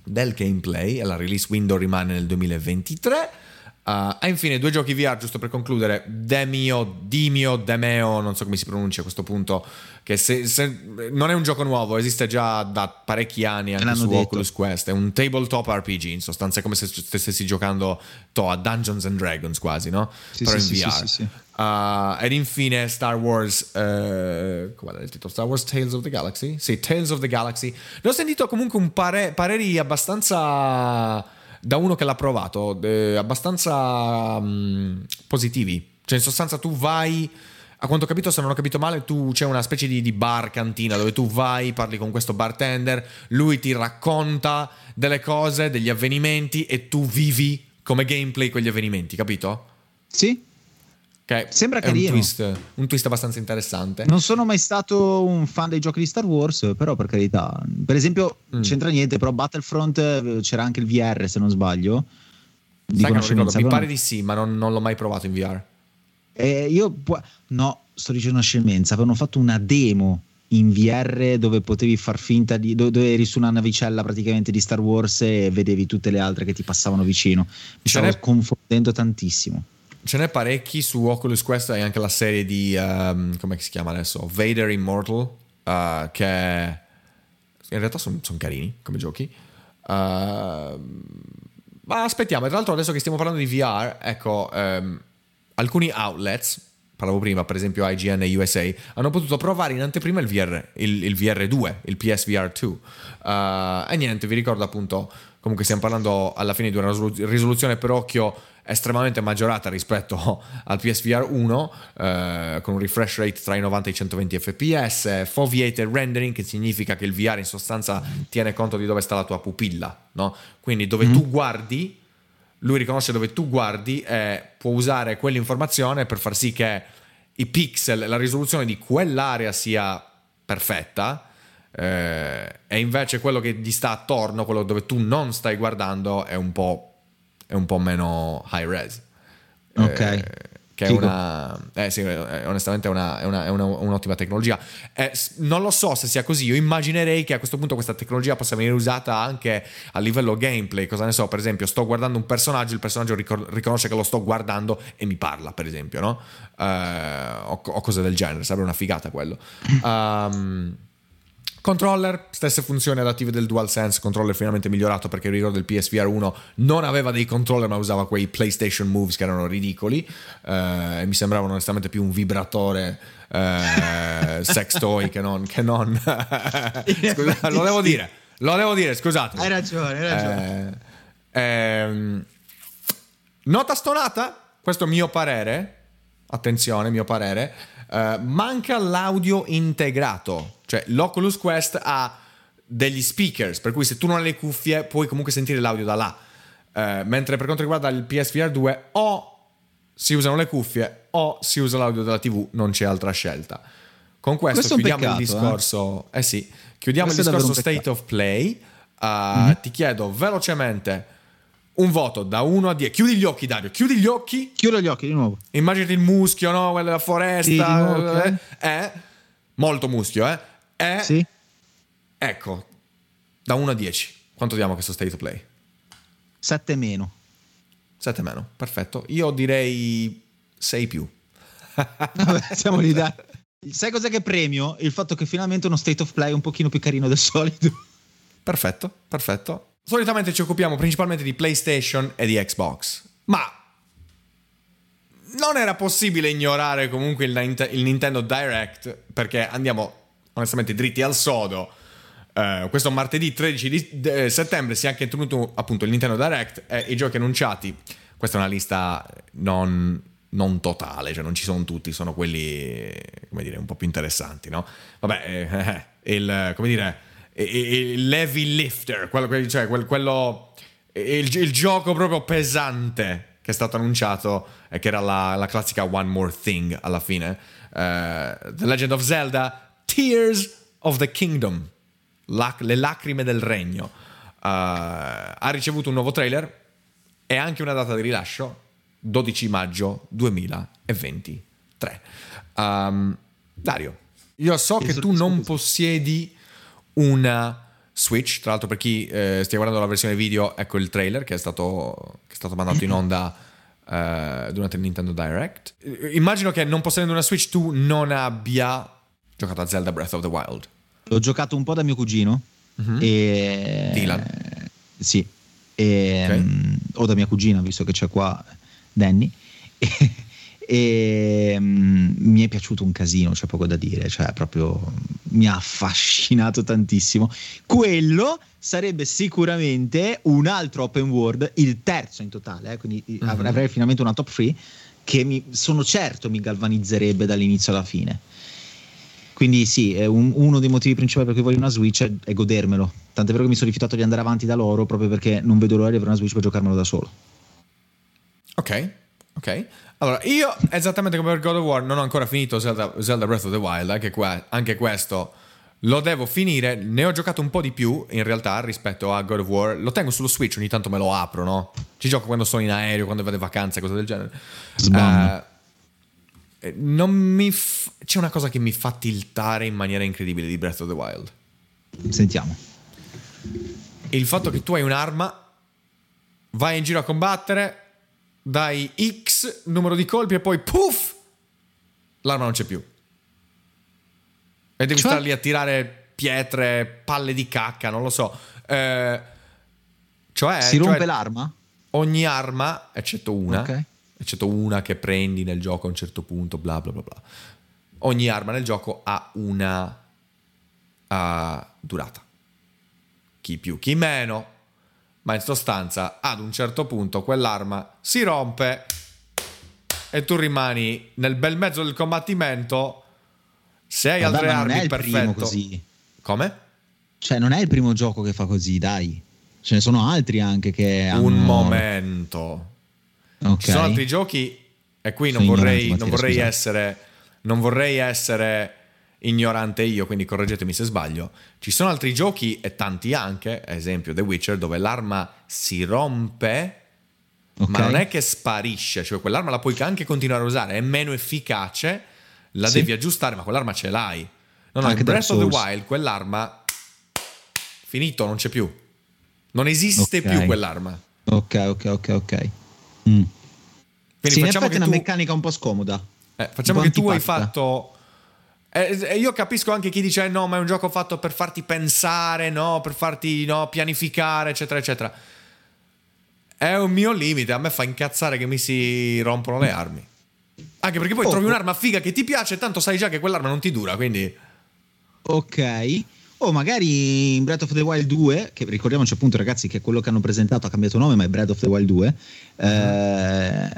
del gameplay la release window rimane nel 2023 Uh, e infine due giochi VR, giusto per concludere, Demio, Dimio, Demeo, non so come si pronuncia a questo punto, che se, se, non è un gioco nuovo, esiste già da parecchi anni anche su detto. Oculus Quest, è un tabletop RPG in sostanza, è come se stessi giocando to, a Dungeons and Dragons quasi, no? Sì, Però sì, in VR. Sì, uh, ed infine Star Wars, uh, come il titolo? Star Wars Tales of the Galaxy? Sì, Tales of the Galaxy. Ne ho sentito comunque un pare, pareri abbastanza da uno che l'ha provato, eh, abbastanza mh, mm, positivi. Cioè, in sostanza, tu vai. A quanto ho capito, se non ho capito male, tu c'è una specie di, di, bar cantina dove tu vai, parli con questo bartender, lui ti racconta delle cose, degli avvenimenti e tu vivi come gameplay quegli avvenimenti, capito? Sì. Okay. Sembra carino. Un twist, un twist, abbastanza interessante. Non sono mai stato un fan dei giochi di Star Wars, però per carità. Per esempio, mm. c'entra niente, però Battlefront eh, c'era anche il VR, se non sbaglio. Sai che non ricordo, mi pare di sì, ma non, non l'ho mai provato in VR. Eh, io, no, sto dicendo una scemenza. Avevano fatto una demo in VR dove potevi far finta di dove eri su una navicella praticamente di Star Wars e vedevi tutte le altre che ti passavano vicino. Mi stavo confondendo tantissimo ce n'è parecchi su Oculus Quest e anche la serie di um, come si chiama adesso? Vader Immortal uh, che in realtà sono son carini come giochi. Uh, ma aspettiamo tra l'altro adesso che stiamo parlando di VR ecco um, alcuni outlets parlavo prima per esempio IGN e USA hanno potuto provare in anteprima il, VR, il, il VR2 il PSVR 2 uh, e niente vi ricordo appunto comunque stiamo parlando alla fine di una risoluzione per occhio estremamente maggiorata rispetto (laughs) al PSVR 1 eh, con un refresh rate tra i 90 e i 120 fps, foveated rendering che significa che il VR in sostanza tiene conto di dove sta la tua pupilla, no? quindi dove mm-hmm. tu guardi, lui riconosce dove tu guardi e può usare quell'informazione per far sì che i pixel, la risoluzione di quell'area sia perfetta. Eh, e invece quello che gli sta attorno, quello dove tu non stai guardando, è un po' è un po' meno high res. Ok. Eh, che è una, eh sì, eh, onestamente è, una, è, una, è una, un'ottima tecnologia. Eh, non lo so se sia così, io immaginerei che a questo punto questa tecnologia possa venire usata anche a livello gameplay, cosa ne so, per esempio sto guardando un personaggio, il personaggio ricor- riconosce che lo sto guardando e mi parla, per esempio, no? Eh, o, o, cose del genere, sarebbe una figata quello. Um, (clears throat) Controller, stesse funzioni adattive del DualSense, controller finalmente migliorato perché ricordo il PSVR 1 non aveva dei controller ma usava quei PlayStation Moves che erano ridicoli eh, e mi sembravano onestamente più un vibratore eh, sex (laughs) toy che non... Che non (laughs) Scusa, lo devo dire, lo devo dire, scusate. Hai ragione, hai ragione. Eh, ehm, nota stonata, questo è mio parere, attenzione, mio parere, eh, manca l'audio integrato cioè l'Oculus Quest ha degli speakers, per cui se tu non hai le cuffie puoi comunque sentire l'audio da là. Eh, mentre per quanto riguarda il PSVR 2 o si usano le cuffie o si usa l'audio della TV, non c'è altra scelta. Con questo, questo chiudiamo peccato, il discorso. Eh? eh sì, chiudiamo questo il discorso State of Play. Uh, mm-hmm. Ti chiedo velocemente un voto da 1 a 10. Chiudi gli occhi, Dario. Chiudi gli occhi. Chiudo gli occhi di nuovo. Immaginati il muschio, no? Quella della foresta. Sì, nuovo, eh, eh, molto muschio, eh è... Sì. Ecco, da 1 a 10, quanto diamo a questo state of play? 7 meno. 7 meno, perfetto. Io direi 6 più. (laughs) Vabbè, siamo lì da... Sai cos'è che premio? Il fatto che finalmente uno state of play un pochino più carino del solito. Perfetto, perfetto. Solitamente ci occupiamo principalmente di PlayStation e di Xbox, ma non era possibile ignorare comunque il, il Nintendo Direct perché andiamo onestamente dritti al sodo. Uh, questo martedì 13 di, de, settembre si è anche tenuto appunto il Nintendo Direct e i giochi annunciati. Questa è una lista non, non, totale, cioè non ci sono tutti, sono quelli, come dire, un po' più interessanti, no? Vabbè, eh, eh, il, come dire, il Levi Lifter, quello, cioè quello il, il, gioco proprio pesante che è stato annunciato e che era la, la classica One More Thing alla fine. Uh, The Legend of Zelda Tears of the Kingdom, Lac- le lacrime del regno, uh, ha ricevuto un nuovo trailer e anche una data di rilascio, 12 maggio 2023. Um, Dario, io so che tu non possiedi una Switch, tra l'altro per chi eh, stia guardando la versione video, ecco il trailer che è stato, che è stato mandato in onda eh, durante il Nintendo Direct. Immagino che non possedendo una Switch tu non abbia giocato a Zelda Breath of the Wild. L'ho giocato un po' da mio cugino. Mm-hmm. E... Dylan. Sì. E, okay. um, o da mia cugina, visto che c'è qua Danny. e (laughs) um, mi è piaciuto un casino, c'è poco da dire, cioè proprio mi ha affascinato tantissimo. Quello sarebbe sicuramente un altro open world, il terzo in totale, eh, quindi mm-hmm. avrei finalmente una top 3 che mi, sono certo mi galvanizzerebbe dall'inizio alla fine. Quindi sì, un, uno dei motivi principali per cui voglio una Switch è, è godermelo. Tant'è vero che mi sono rifiutato di andare avanti da loro proprio perché non vedo l'ora di avere una Switch per giocarmelo da solo. Ok, ok. Allora, io esattamente come per God of War non ho ancora finito Zelda, Zelda Breath of the Wild, anche, qua, anche, questo lo devo finire, ne ho giocato un po' di più in realtà rispetto a God of War, lo tengo sullo Switch, ogni tanto me lo apro, no? Ci gioco quando sono in aereo, quando vado in vacanze, cose del genere. Uh, non mi f- C'è una cosa che mi fa tiltare in maniera incredibile di Breath of the Wild. Sentiamo. Il fatto che tu hai un'arma, vai in giro a combattere, dai X numero di colpi e poi puff, l'arma non c'è più. E devi cioè? stare lì a tirare pietre, palle di cacca, non lo so. Eh, cioè, si rompe cioè, l'arma? Ogni arma, eccetto una, okay. eccetto una che prendi nel gioco a un certo punto, bla bla bla bla. Ogni arma nel gioco ha una uh, durata. Chi più, chi meno, ma in sostanza ad un certo punto quell'arma si rompe e tu rimani nel bel mezzo del combattimento. Se hai Vabbè, altre armi, perfetto. Così. Come? Cioè, non è il primo gioco che fa così, dai. Ce ne sono altri anche che hanno... Un momento. Okay. Ci sono altri giochi e qui non vorrei, non vorrei essere non vorrei essere ignorante io, quindi correggetemi se sbaglio. Ci sono altri giochi e tanti anche, ad esempio The Witcher, dove l'arma si rompe, okay. ma non è che sparisce, cioè quell'arma la puoi anche continuare a usare, è meno efficace, la sì. devi aggiustare, ma quell'arma ce l'hai. No, no, anche in Breath of the Wild quell'arma finito, non c'è più. Non esiste okay. più quell'arma. Ok, ok, ok, ok. Mm. Quindi sì, facciamo effetti è una tu... meccanica un po' scomoda. Eh, facciamo che tu hai fatto eh, io capisco anche chi dice: eh, no, ma è un gioco fatto per farti pensare, no, per farti no, pianificare, eccetera, eccetera. È un mio limite. A me fa incazzare che mi si rompono le armi. Anche perché poi oh, trovi un'arma figa che ti piace, tanto sai già che quell'arma non ti dura, quindi. Ok o magari in Breath of the Wild 2, che ricordiamoci appunto ragazzi che quello che hanno presentato ha cambiato nome, ma è Breath of the Wild 2, eh,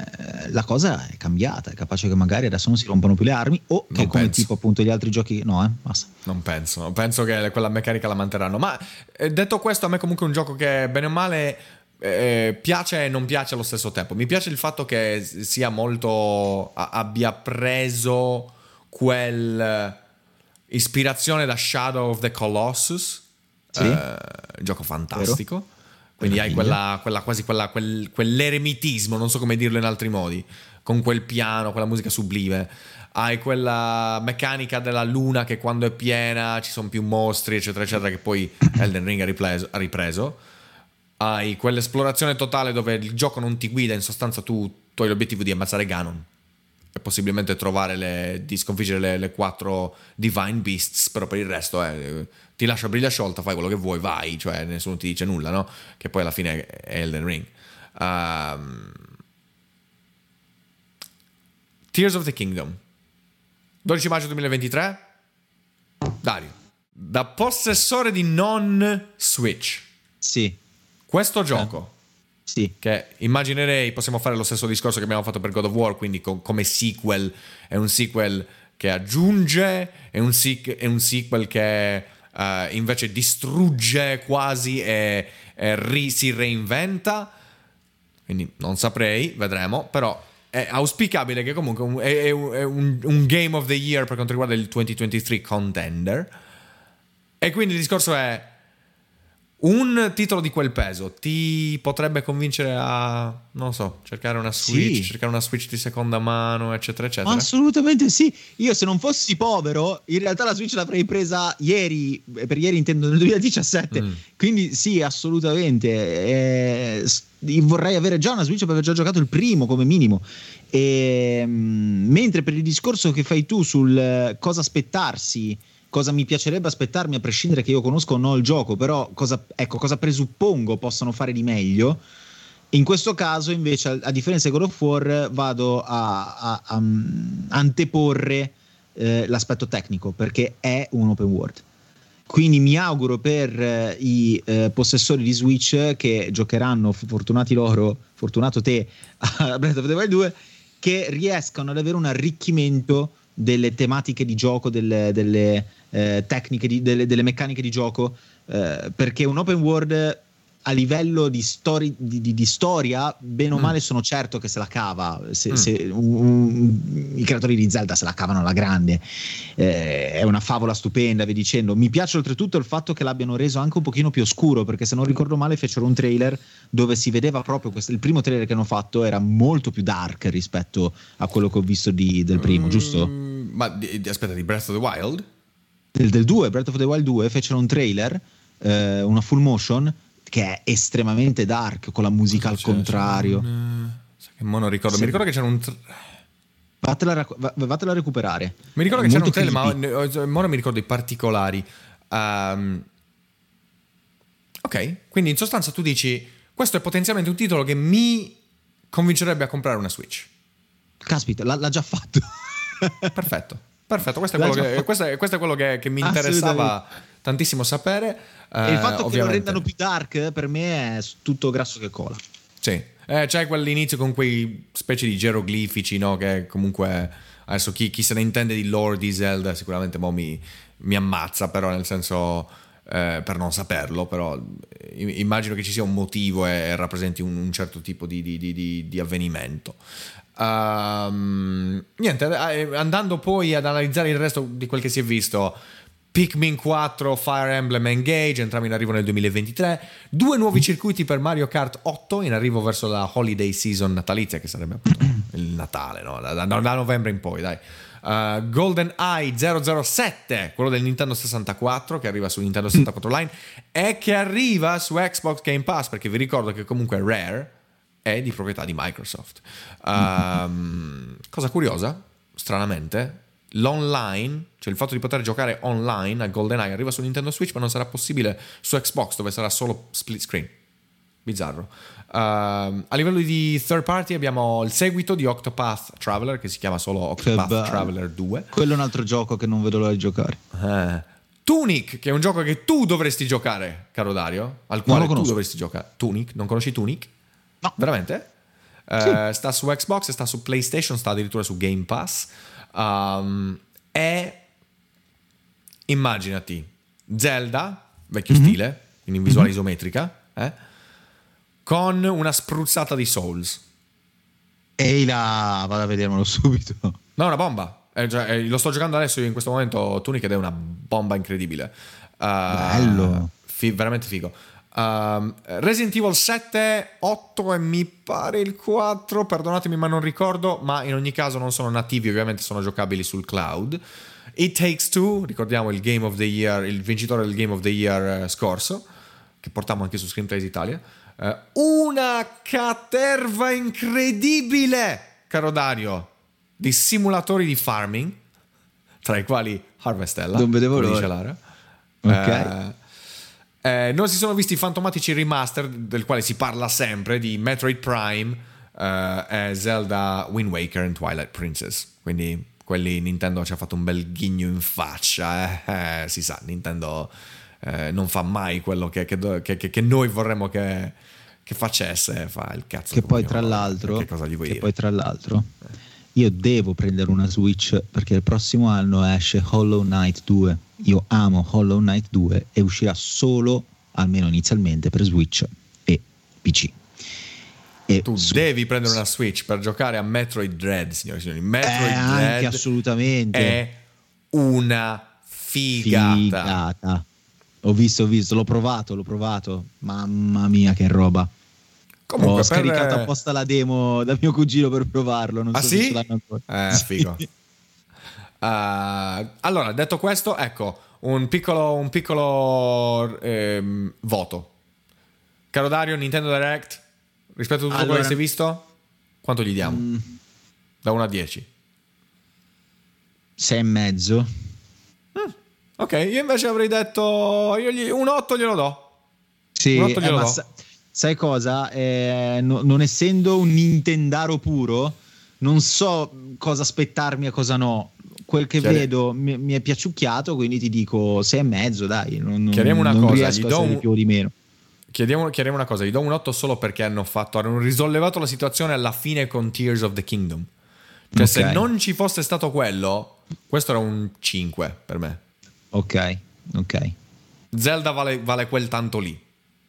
la cosa è cambiata, è capace che magari adesso non si rompano più le armi o che come penso. tipo appunto gli altri giochi, no eh, basta. Non penso, penso che quella meccanica la manterranno, ma eh, detto questo a me comunque è un gioco che bene o male eh, piace e non piace allo stesso tempo. Mi piace il fatto che sia molto abbia preso quel ispirazione da Shadow of the Colossus, sì. eh, gioco fantastico. Vero. Quindi hai quella, quella, quasi quella, quel, quell'eremitismo, non so come dirlo in altri modi, con quel piano, quella musica sublime. Hai quella meccanica della luna che quando è piena ci sono più mostri, eccetera, eccetera, che poi Elden Ring ha, ripreso, ha ripreso. Hai quell'esplorazione totale dove il gioco non ti guida, in sostanza tu, tu hai l'obiettivo di ammazzare Ganon e possibilmente trovare le, di sconfiggere le, le, quattro Divine Beasts, però per il resto eh, ti lascia briglia sciolta, fai quello che vuoi, vai, cioè nessuno ti dice nulla, no? Che poi alla fine è Elden Ring. Um, Tears of the Kingdom, 12 maggio 2023. Dario, da possessore di non Switch. Sì. Questo gioco. Eh sì. Che immaginerei possiamo fare lo stesso discorso che abbiamo fatto per God of War, quindi co- come sequel è un sequel che aggiunge, è un, sequ- è un sequel che uh, invece distrugge quasi e, e ri- si reinventa. Quindi non saprei, vedremo, però è auspicabile che comunque è, è, un, è un, un, Game of the Year per quanto riguarda il 2023 Contender. E quindi il discorso è un titolo di quel peso ti potrebbe convincere a, non so, cercare una Switch, Sì. cercare una Switch di seconda mano, eccetera, eccetera. Assolutamente sì. Io se non fossi povero, in realtà la Switch l'avrei presa ieri, e per ieri intendo nel 2017. Mm. Quindi sì, assolutamente. Eh, vorrei avere già una Switch per aver già giocato il primo come minimo. E, mm, mentre per il discorso che fai tu sul eh, cosa aspettarsi, cosa mi piacerebbe aspettarmi a prescindere che io conosco o no il gioco, però cosa, ecco, cosa presuppongo possano fare di meglio. In questo caso, invece, a, a differenza di God of War, vado a, a- a, mm, anteporre eh, l'aspetto tecnico perché è un open world. Quindi mi auguro per eh, i eh, possessori di Switch che giocheranno, fortunati loro, fortunato te, (laughs) a Breath of the Wild 2, che riescano ad avere un arricchimento delle tematiche di gioco, delle, delle, eh, tecniche, di- delle, delle meccaniche di gioco, eh, perché un open world a livello di, story- di- di- di storia, bene o Mm. male, sono certo che se la cava. Se, Mm. se un- I creatori di Zelda se la cavano alla grande. Eh, è una favola stupenda, vi dicendo. Mi piace oltretutto il fatto che l'abbiano reso anche un pochino più oscuro, perché se non ricordo male fecero un trailer dove si vedeva proprio questo. Il primo trailer che hanno fatto era molto più dark rispetto a quello che ho visto di- del primo, Mm, giusto? Ma di- di- aspetta, di Breath of the Wild? Del, del 2, Breath of the Wild 2, fecero un trailer, eh, una full motion, che è estremamente dark, con la musica al contrario. c'era un, eh, che mo non ricordo. Sì. Mi ricordo che c'era un. tr- Vatela, rac- va- vatela a recuperare. Mi ricordo È che c'era un molto trailer, ma non mi ricordo i particolari. Ehm, ok, quindi in sostanza tu dici: questo è potenzialmente un titolo che mi convincerebbe a comprare una Switch. Caspita, l'ha, l'ha già fatto. (laughs) Perfetto, perfetto. Questo è quello, che, questo è, questo è quello che, che mi interessava tantissimo sapere. e il eh, fatto che lo rendano più dark per me è tutto grasso che cola. Sì, Eh, c'è quell'inizio con quei specie di geroglifici, no? Che comunque adesso chi, chi se ne intende di lore di Zelda sicuramente mo mi, mi ammazza, però nel senso eh, per non saperlo, però eh, immagino che ci sia un motivo e, e rappresenti un, un certo tipo di- di- di- di avvenimento. Ehm, niente, eh, andando poi ad analizzare il resto di quel che si è visto. Pikmin 4, Fire Emblem Engage, entrambi in arrivo nel 2023. Due nuovi circuiti per Mario Kart 8 in arrivo verso la holiday season natalizia, che sarebbe appunto il Natale, no? da, da- da novembre in poi, dai. Uh, Golden Eye 007, quello del Nintendo 64, che arriva su Nintendo 64 Online e che arriva su Xbox Game Pass, perché vi ricordo che comunque Rare è di proprietà di Microsoft. Ehm, cosa curiosa, stranamente, l'online, cioè il fatto di poter giocare online a GoldenEye arriva su Nintendo Switch, ma non sarà possibile su Xbox, dove sarà solo split screen. Bizzarro. Ehm, a livello di third party abbiamo il seguito di Octopath Traveler, che si chiama solo Octopath. Traveler 2. Quello è un altro gioco che non vedo l'ora di giocare. Eh. Tunic, che è un gioco che tu dovresti giocare, caro Dario, al quale tu dovresti giocare. Tunic, non conosci Tunic? No. Veramente? Eh, Sta su Xbox, sta su PlayStation, sta addirittura su Game Pass. Um, è immaginati Zelda, vecchio Mhm. stile, quindi in visuale isometrica, eh, con una spruzzata di Souls. Ehi là, vado a vedermelo subito. No, è una bomba. Eh, cioè, eh, lo sto giocando adesso io in questo momento Tunic ed è una bomba incredibile. Uh, Bello. fi- veramente figo. Um, Resident Evil 7, 8 e mi pare il 4, perdonatemi ma non ricordo, ma in ogni caso non sono nativi, ovviamente sono giocabili sul cloud. It Takes Two, ricordiamo il Game of the Year, il vincitore del Game of the Year eh, scorso, che portiamo anche su Screenplays Italia. Eh, una caterva incredibile, caro Dario, di simulatori di farming, tra i quali Harvestella. Non vedevo l'ora. dice Lara. Ok. Eh, eh, non si sono visti i fantomatici remaster del quale si parla sempre di Metroid Prime eh, Zelda Wind Waker e Twilight Princess. Quindi quelli Nintendo ci ha fatto un bel ghigno in faccia. eh. Eh, si sa, Nintendo eh, non fa mai quello che, che che- che- noi vorremmo che, che facesse. Fa il cazzo Che poi tra l'altro, Che cosa gli vuoi che dire? poi tra l'altro io devo prendere una Switch perché il prossimo anno esce Hollow Knight 2. Io amo Hollow Knight 2 e uscirà solo, almeno inizialmente, per Switch e PC. E Tu su- devi prendere una Switch per giocare a Metroid Dread, signori e signori. Metroid Eh, Dread assolutamente. è una figata. figata. Ho visto, ho visto, l'ho provato, l'ho provato. Mamma mia, che roba. Comunque, ho scaricato per... apposta la demo da mio cugino per provarlo. Non ah, so sì? Eh, (laughs) figo. uh, allora, detto questo, ecco un piccolo, un piccolo ehm, voto. Caro Dario, Nintendo Direct, rispetto a tutto allora, quello che hai visto, quanto gli diamo? Mm, da 1 a 10. 6 e mezzo. Mm, ok, io invece avrei detto gli, un 8 glielo do. Sì, un 8 glielo eh, do. Sa- sai cosa? Eh, no, non essendo un Nintendaro puro, non so cosa aspettarmi e cosa no quel che Chiari... vedo mi, mi, è piaciucchiato, quindi ti dico sei e mezzo, dai. Non, chiariamo una non cosa, gli do un... più o di meno. Chiediamo, chiariamo una cosa, gli do un 8 solo perché hanno fatto, hanno risollevato la situazione alla fine con Tears of the Kingdom. Cioè, okay. se non ci fosse stato quello, questo era un 5 per me. Ok, ok. Zelda vale, vale quel tanto lì.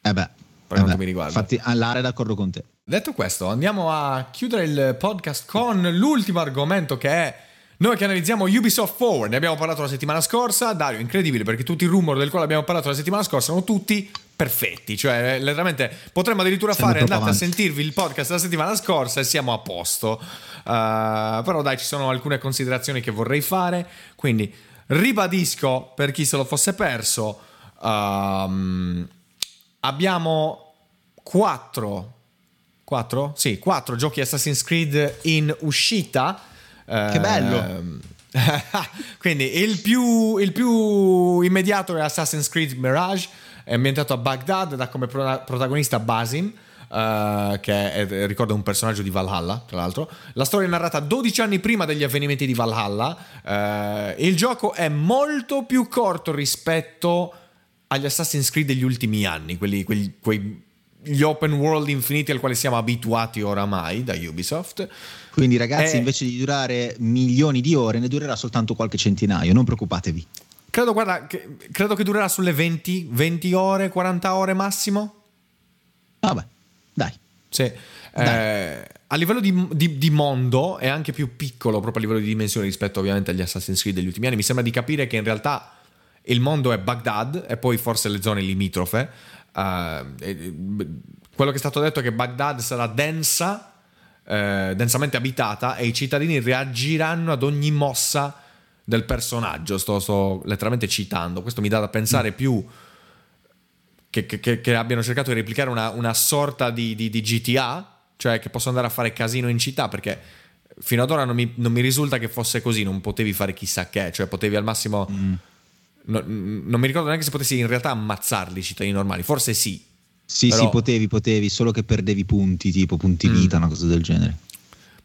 Eh beh, per eh quanto beh. mi riguarda. Infatti, all'area d'accordo con te. Detto questo, andiamo a chiudere il podcast con l'ultimo argomento che è noi che analizziamo Ubisoft Forward, ne abbiamo parlato la settimana scorsa. Dario, incredibile perché tutti i rumor del quale abbiamo parlato la settimana scorsa sono tutti perfetti. Cioè, letteralmente potremmo addirittura siamo fare, andate avanti. a sentirvi il podcast la settimana scorsa e siamo a posto. Uh, però dai, ci sono alcune considerazioni che vorrei fare. Quindi ribadisco per chi se lo fosse perso. Um, abbiamo quattro, quattro? Sì, quattro giochi Assassin's Creed in uscita che bello! (laughs) Quindi il più, il più, immediato è Assassin's Creed Mirage, è ambientato a Baghdad, da come protagonista Basim. Uh, che è, ricorda un personaggio di Valhalla, tra l'altro. La storia è narrata 12 anni prima degli avvenimenti di Valhalla. Uh, il gioco è molto più corto rispetto agli Assassin's Creed degli ultimi anni, quelli, quelli, quei, gli open world infiniti al quale siamo abituati oramai da Ubisoft. Quindi ragazzi, eh, invece di durare milioni di ore, ne durerà soltanto qualche centinaio, non preoccupatevi. Credo, guarda, che, credo che durerà sulle 20, 20 ore, 40 ore massimo. Vabbè, dai. Sì. Eh, a livello di, di, di, mondo è anche più piccolo proprio a livello di dimensione rispetto ovviamente agli Assassin's Creed degli ultimi anni. Mi sembra di capire che in realtà il mondo è Baghdad e poi forse le zone limitrofe. Uh, quello che è stato detto è che Baghdad sarà densa eh, densamente abitata e i cittadini reagiranno ad ogni mossa del personaggio. Sto, sto letteralmente citando. Questo mi dà da pensare mm. più che, che, che, abbiano cercato di replicare una, una sorta di, di, di, GTA, cioè che posso andare a fare casino in città perché fino ad ora non mi, non mi, risulta che fosse così, non potevi fare chissà che, cioè potevi al massimo... Mm. No, non mi ricordo neanche se potessi in realtà ammazzarli i cittadini normali, forse sì, sì, Però... sì, potevi, potevi, solo che perdevi punti, tipo punti vita, mm. una cosa del genere.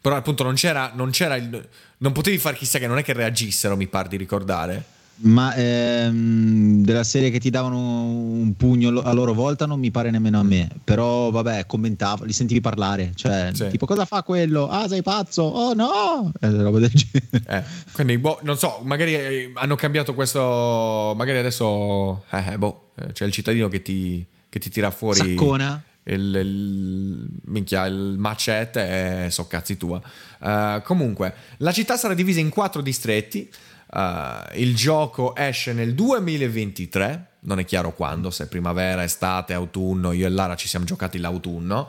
Però appunto non c'era, non c'era il, non potevi fare chissà che non è che reagissero, mi pare di ricordare. Ma ehm, della serie che ti davano un pugno a loro volta non mi pare nemmeno a me. Però vabbè, commentavo, li sentivi parlare. Cioè, sì. tipo, cosa fa quello? Ah, sei pazzo? Oh no! E roba del genere. Eh, quindi, boh, non so, magari eh, hanno cambiato questo. Magari adesso. Eh, eh boh, eh, c'è il cittadino che ti che ti tira fuori Saccona. Il, il, minchia, il macete e so cazzi tua. Uh, comunque, la città sarà divisa in quattro distretti. Uh, il gioco esce nel 2023, non è chiaro quando, se primavera, estate, autunno. Io e Lara ci siamo giocati l'autunno.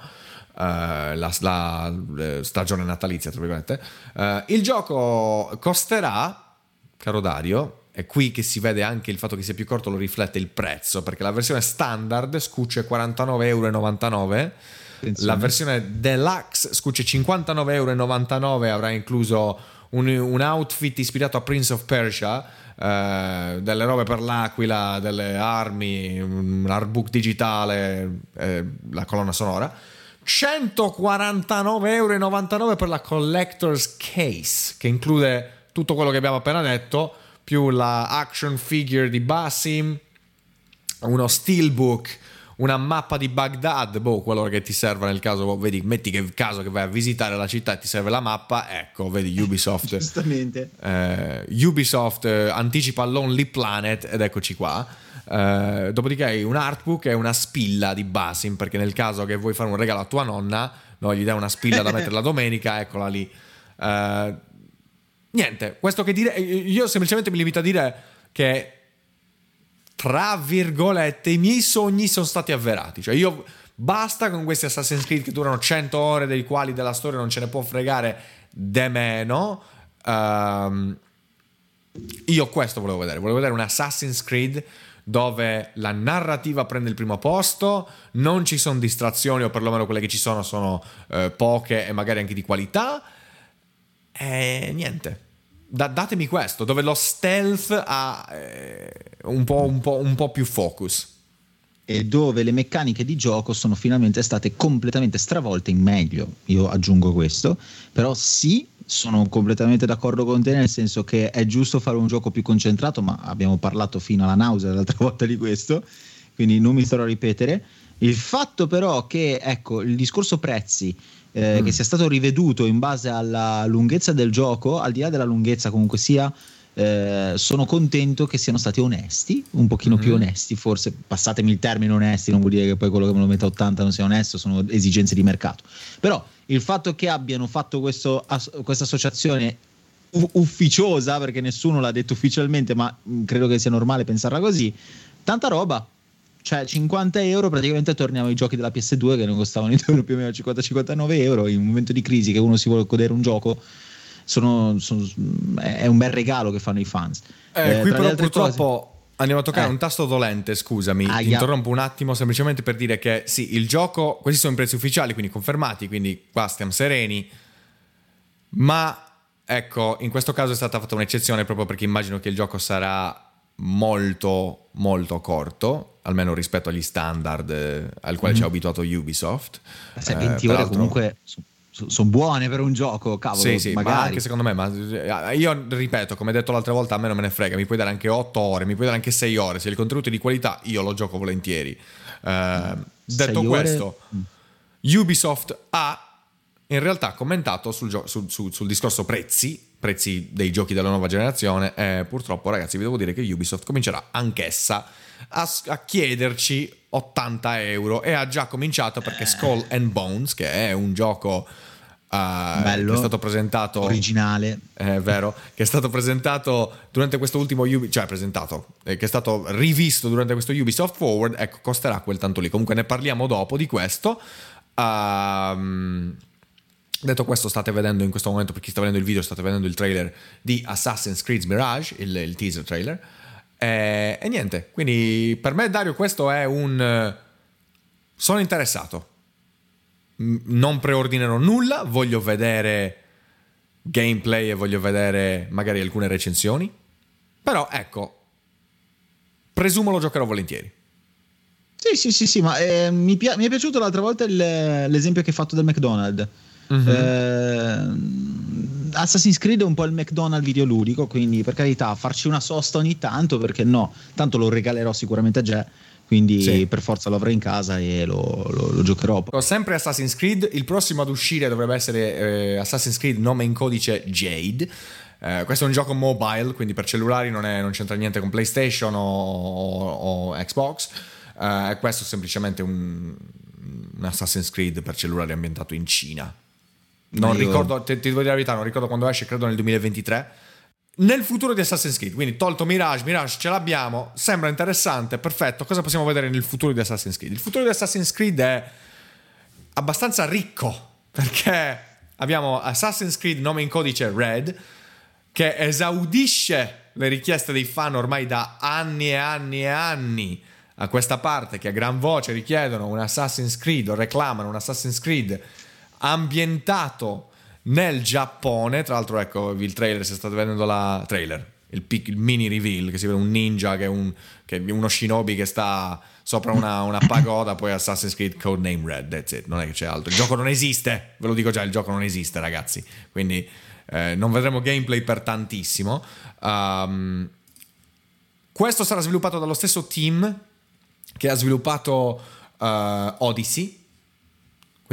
Uh, la, la, la, stagione natalizia, tra virgolette. il gioco costerà, caro Dario, è qui che si vede anche il fatto che sia più corto lo riflette il prezzo, perché la versione standard scuce 49,99 euro. La versione deluxe scuce 59,99 euro, avrà incluso un, un, outfit ispirato a Prince of Persia, eh, delle robe per l'aquila, delle armi, un artbook digitale, eh, la colonna sonora. 149,99 euro per la collector's case, che include tutto quello che abbiamo appena detto più la action figure di Basim, uno steelbook, una mappa di Baghdad, boh, quello che ti serve nel caso, vedi, metti che caso che vai a visitare la città e ti serve la mappa, ecco, vedi Ubisoft. (laughs) Giustamente. Eh, Ubisoft eh, anticipa Lonely Planet ed eccoci qua. Eh, dopodiché hai un artbook e una spilla di Basim, perché nel caso che vuoi fare un regalo a tua nonna, no, gli dai una spilla da mettere la (laughs) domenica, eccola lì. Eh, Niente, questo che dire, io semplicemente mi limito a dire che tra virgolette, i miei sogni sono stati avverati. Cioè, io basta con questi Assassin's Creed che durano 100 ore, dei quali della storia non ce ne può fregare de meno. Um, io questo volevo vedere. Volevo vedere un Assassin's Creed dove la narrativa prende il primo posto, non ci sono distrazioni o perlomeno quelle che ci sono sono eh, poche e magari anche di qualità. E niente. Da- datemi questo, dove lo stealth ha eh, un, po', un, po', un po' più focus e dove le meccaniche di gioco sono finalmente state completamente stravolte in meglio. Io aggiungo questo, però sì, sono completamente d'accordo con te nel senso che è giusto fare un gioco più concentrato, ma abbiamo parlato fino alla nausea l'altra (laughs) volta di questo, quindi non mi starò a ripetere. Il fatto però che ecco, il discorso prezzi eh, mm. che sia stato riveduto in base alla lunghezza del gioco, al di là della lunghezza comunque sia eh, sono contento che siano stati onesti, un pochino mm-hmm. più onesti, forse passatemi il termine onesti, non vuol dire che poi quello che me lo mette a 80 non sia onesto, sono esigenze di mercato. Però il fatto che abbiano fatto questo, questa associazione ufficiosa, perché nessuno l'ha detto ufficialmente, ma mm, credo che sia normale pensarla così, tanta roba. Cioè 50 euro praticamente torniamo ai giochi della PS2 che non costavano intorno più o meno 50-59 euro in un momento di crisi che uno si vuole godere un gioco sono, sono, è un bel regalo che fanno i fans. Eh, eh, qui però purtroppo cose... andiamo a toccare eh. un tasto dolente, scusami, ah, interrompo un attimo semplicemente per dire che sì, il gioco, questi sono i prezzi ufficiali, quindi confermati, quindi qua stiamo sereni, ma ecco, in questo caso è stata fatta un'eccezione proprio perché immagino che il gioco sarà molto molto corto almeno rispetto agli standard eh, al quale mm. ci ha abituato Ubisoft se 20 eh, ore comunque sono buone per un gioco, cavolo. Sì, sì, magari. ma anche secondo me, ma eh, io ripeto, come detto l'altra volta, a me non me ne frega, mi puoi dare anche 8 ore, mi puoi dare anche 6 ore, se il contenuto è di qualità io lo gioco volentieri. Uh, detto questo, mm. Ubisoft ha in realtà commentato sul, gio- sul, sul, sul, discorso prezzi, prezzi dei giochi della nuova generazione e purtroppo ragazzi vi devo dire che Ubisoft comincerà anch'essa a, a chiederci 80 euro e ha già cominciato perché Skull and Bones, che è un gioco Uh, Bello, che è stato presentato originale. È vero che è stato presentato durante questo ultimo Ubisoft cioè presentato eh, che è stato rivisto durante questo Ubisoft Forward ecco costerà quel tanto lì. Comunque ne parliamo dopo di questo. Uh, detto questo state vedendo in questo momento per chi sta vedendo il video state vedendo il trailer di Assassin's Creed Mirage il, il teaser trailer e, e niente, quindi per me Dario questo è un... Sono interessato. Non preordinerò nulla, voglio vedere gameplay e voglio vedere magari alcune recensioni. Però ecco, presumo lo giocherò volentieri. Sì, sì, sì, sì, ma eh, mi, pi- mi, è piaciuto l'altra volta il, l'esempio che hai fatto del McDonald's. Mm-hmm. Eh, Assassin's Creed è un po' il McDonald's videoludico, quindi per carità, farci una sosta ogni tanto, perché no? Tanto lo regalerò sicuramente a Jay. Quindi sì. per forza lo avrò in casa e lo, lo, lo, giocherò. Sempre Assassin's Creed, il prossimo ad uscire dovrebbe essere eh, Assassin's Creed nome in codice Jade. Eh, questo è un gioco mobile, quindi per cellulari non, è, non c'entra niente con PlayStation o, o, o Xbox. Eh, questo è semplicemente un, un Assassin's Creed per cellulari ambientato in Cina non io... ricordo, ti, ti devo dire la verità, non ricordo quando esce, credo nel 2023. Nel futuro di Assassin's Creed, quindi tolto Mirage, Mirage ce l'abbiamo, sembra interessante, perfetto. Cosa possiamo vedere nel futuro di Assassin's Creed? Il futuro di Assassin's Creed è abbastanza ricco perché abbiamo Assassin's Creed nome in codice Red che esaudisce le richieste dei fan ormai da anni e anni e anni a questa parte che a gran voce richiedono un Assassin's Creed o reclamano un Assassin's Creed ambientato nel Giappone. Tra l'altro, ecco il trailer, se state vedendo la trailer, il, pic, il mini reveal che si vede un ninja che è, un, che è uno shinobi che sta sopra una, una, pagoda, poi Assassin's Creed Codename Red, that's it, non è che c'è altro. Il gioco non esiste, ve lo dico già, il gioco non esiste ragazzi, quindi eh, non vedremo gameplay per tantissimo. Um, questo sarà sviluppato dallo stesso team che ha sviluppato uh, Odyssey,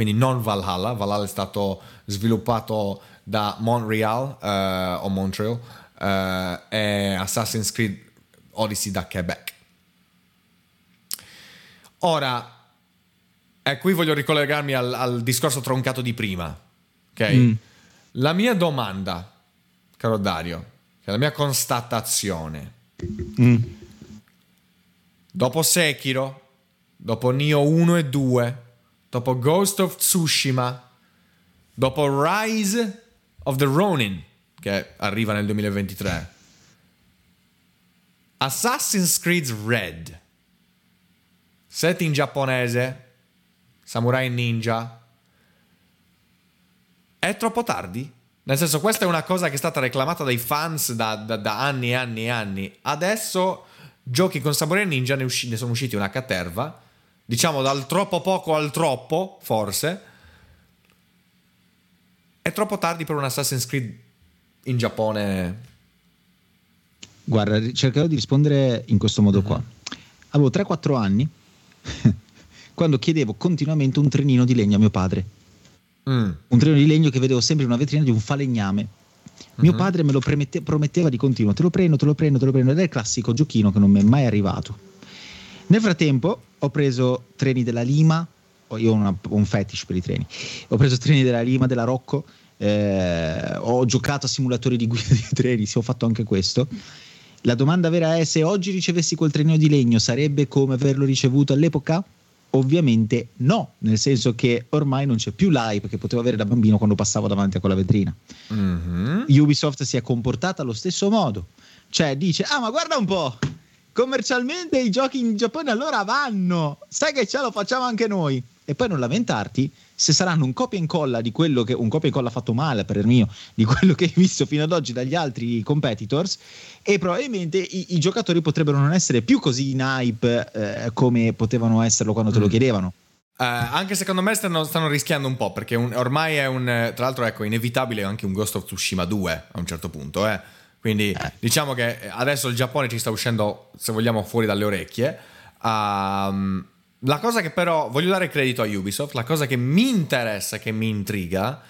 quindi non Valhalla, Valhalla è stato sviluppato da Montreal uh, o Montreal uh, e Assassin's Creed Odyssey da Quebec. Ora, e qui voglio ricollegarmi al, al discorso troncato di prima, ok? Mm. La mia domanda, caro Dario, la mia constatazione, mm. dopo Sekiro, dopo Nioh 1 e 2, dopo Ghost of Tsushima, dopo Rise of the Ronin, che arriva nel 2023, Assassin's Creed Red, setting giapponese, Samurai Ninja. È troppo tardi? Nel senso, questa è una cosa che è stata reclamata dai fans da, da, da anni e anni e anni. Adesso giochi con Samurai Ninja ne, usci- ne sono usciti una caterva. Diciamo dal troppo poco al troppo, forse. È troppo tardi per un Assassin's Creed in Giappone. Guarda, cercherò di rispondere in questo modo qua. Avevo 3-4 anni (laughs) quando chiedevo continuamente un trenino di legno a mio padre. Mm. Un trenino di legno che vedevo sempre in una vetrina di un falegname. Mio Mhm. padre me lo premette- prometteva di continuo, te lo prendo, te lo prendo, te lo prendo, ed è il classico giochino che non mi è mai arrivato. Nel frattempo ho preso treni della Lima, io ho una- un fetish per i treni, ho preso treni della Lima, della Rocco, eh, ho giocato a simulatori di guida di treni, sì, ho fatto anche questo. La domanda vera è se oggi ricevessi quel trenino di legno sarebbe come averlo ricevuto all'epoca? Ovviamente no, nel senso che ormai non c'è più l'hype che potevo avere da bambino quando passavo davanti a quella vetrina. Mhm. Ubisoft si è comportata allo stesso modo. Cioè dice, ah ma guarda un po', commercialmente i giochi in Giappone allora vanno, sai che ce lo facciamo anche noi. E poi non lamentarti se saranno un copia e incolla di quello che, un copia e incolla fatto male per il mio, di quello che hai visto fino ad oggi dagli altri competitors e probabilmente i, i giocatori potrebbero non essere più così in hype eh, come potevano esserlo quando te lo Mm. chiedevano. Eh, anche secondo me stanno, stanno rischiando un po' perché un- ormai è un. Tra l'altro, ecco, inevitabile anche un Ghost of Tsushima 2 a un certo punto. Eh. Quindi diciamo che adesso il Giappone ci sta uscendo, se vogliamo, fuori dalle orecchie. Ehm, la cosa che però voglio dare credito a Ubisoft, la cosa che mi interessa, che mi intriga,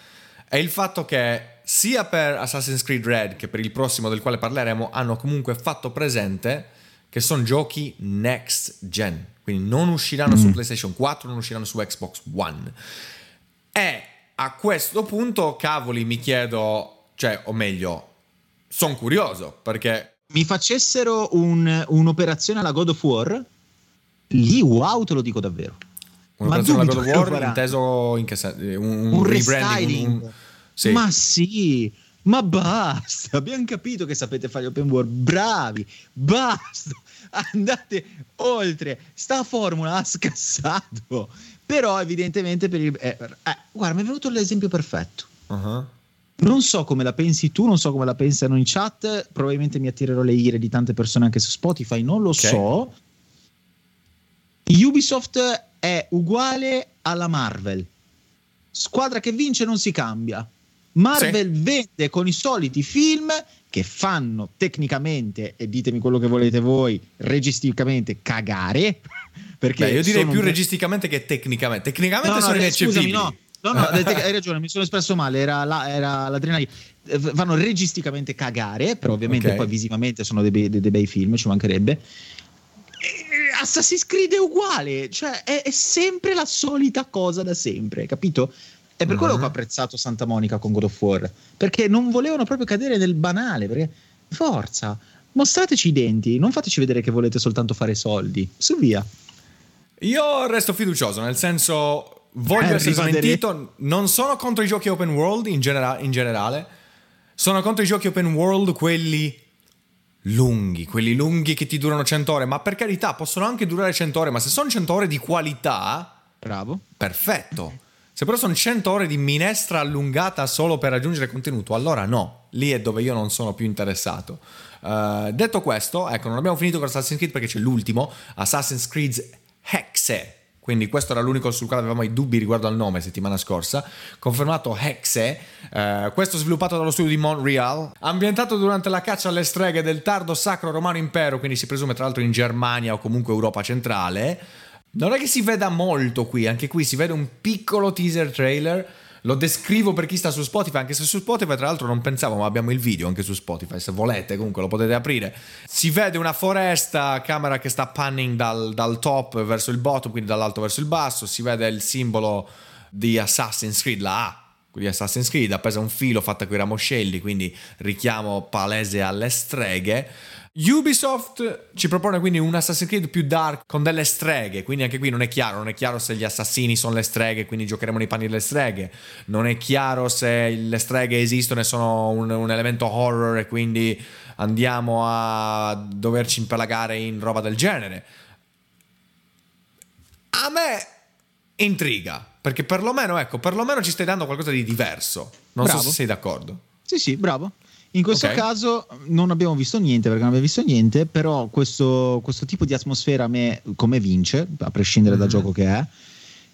è il fatto che sia per Assassin's Creed Red che per il prossimo del quale parleremo hanno comunque fatto presente che sono giochi next gen, quindi non usciranno su PlayStation 4, non usciranno su Xbox One. E a questo punto, cavoli, mi chiedo, cioè, o meglio, sono curioso perché Mi facessero un- un'operazione alla God of War, lì wow te lo dico davvero. persona dubito God of War inteso in che senso? Un, un rebranding, restyling. un- un- sì. Ma sì, ma basta. Abbiamo capito che sapete fare open world. Bravi, basta. Andate oltre. Sta formula ha scassato. Però, evidentemente, per il. eh, eh, guarda, mi è venuto l'esempio perfetto. Uh-huh. Non so come la pensi tu, non so come la pensano in chat. Probabilmente mi attirerò le ire di tante persone anche su Spotify, non lo Ok. so. Ubisoft è uguale alla Marvel. Squadra che vince non si cambia. Marvel vende con i soliti film che fanno tecnicamente, e ditemi quello che volete voi, registicamente cagare. (laughs) Perché Beh, io direi più un- registicamente che tecnicamente. Tecnicamente No, no, sono scusami, ineccepibili. no. No, no, hai ragione, mi sono espresso male, era, la- era l'adrenalina. Eh, Fanno registicamente cagare, però ovviamente Ok. poi visivamente sono dei, bei- dei- dei bei film, ci mancherebbe. E Assassin's Creed è uguale, cioè è, è sempre la solita cosa da sempre, capito? È per quello Mhm. che ho apprezzato Santa Monica con God of War, perché non volevano proprio cadere nel banale, perché forza, mostrateci i denti, non fateci vedere che volete soltanto fare soldi, su via. Io resto fiducioso, nel senso voglio Eh, essere rivedere- smentito. Non sono contro i giochi open world in, genera- in generale. Sono contro i giochi open world quelli lunghi, quelli lunghi che ti durano 100 ore. Ma per carità, possono anche durare 100 ore, ma se sono 100 ore di qualità, Bravo. perfetto. Se però sono 100 ore di minestra allungata solo per raggiungere contenuto, allora no, lì è dove io non sono più interessato. Eh, detto questo, ecco, non abbiamo finito con Assassin's Creed perché c'è l'ultimo, Assassin's Creed Hexe. Quindi questo era l'unico sul quale avevamo i dubbi riguardo al nome settimana scorsa. Confermato Hexe, eh, questo sviluppato dallo studio di Montreal, ambientato durante la caccia alle streghe del tardo Sacro Romano Impero, quindi si presume tra l'altro in Germania o comunque Europa centrale. Non è che si veda molto qui, anche qui si vede un piccolo teaser trailer. Lo descrivo per chi sta su Spotify, anche se su Spotify tra l'altro non pensavo, ma abbiamo il video anche su Spotify, se volete comunque lo potete aprire. Si vede una foresta, camera che sta panning dal, dal top verso il bottom, quindi dall'alto verso il basso, si vede il simbolo di Assassin's Creed, la A di Assassin's Creed, appesa un filo fatta con i ramoscelli, quindi richiamo palese alle streghe. Ubisoft ci propone quindi un Assassin's Creed più dark con delle streghe, quindi anche qui non è chiaro, non è chiaro se gli assassini sono le streghe, quindi giocheremo nei panni delle streghe, non è chiaro se le streghe esistono e sono un, un elemento horror e quindi andiamo a doverci impelagare in roba del genere. A me intriga, perché perlomeno, ecco, perlomeno ci stai dando qualcosa di diverso. Non Bravo. so se sei d'accordo. Sì, sì, bravo. In questo Ok. caso non abbiamo visto niente perché non abbiamo visto niente, però questo, questo tipo di atmosfera a me come vince, a prescindere dal Mhm. gioco che è.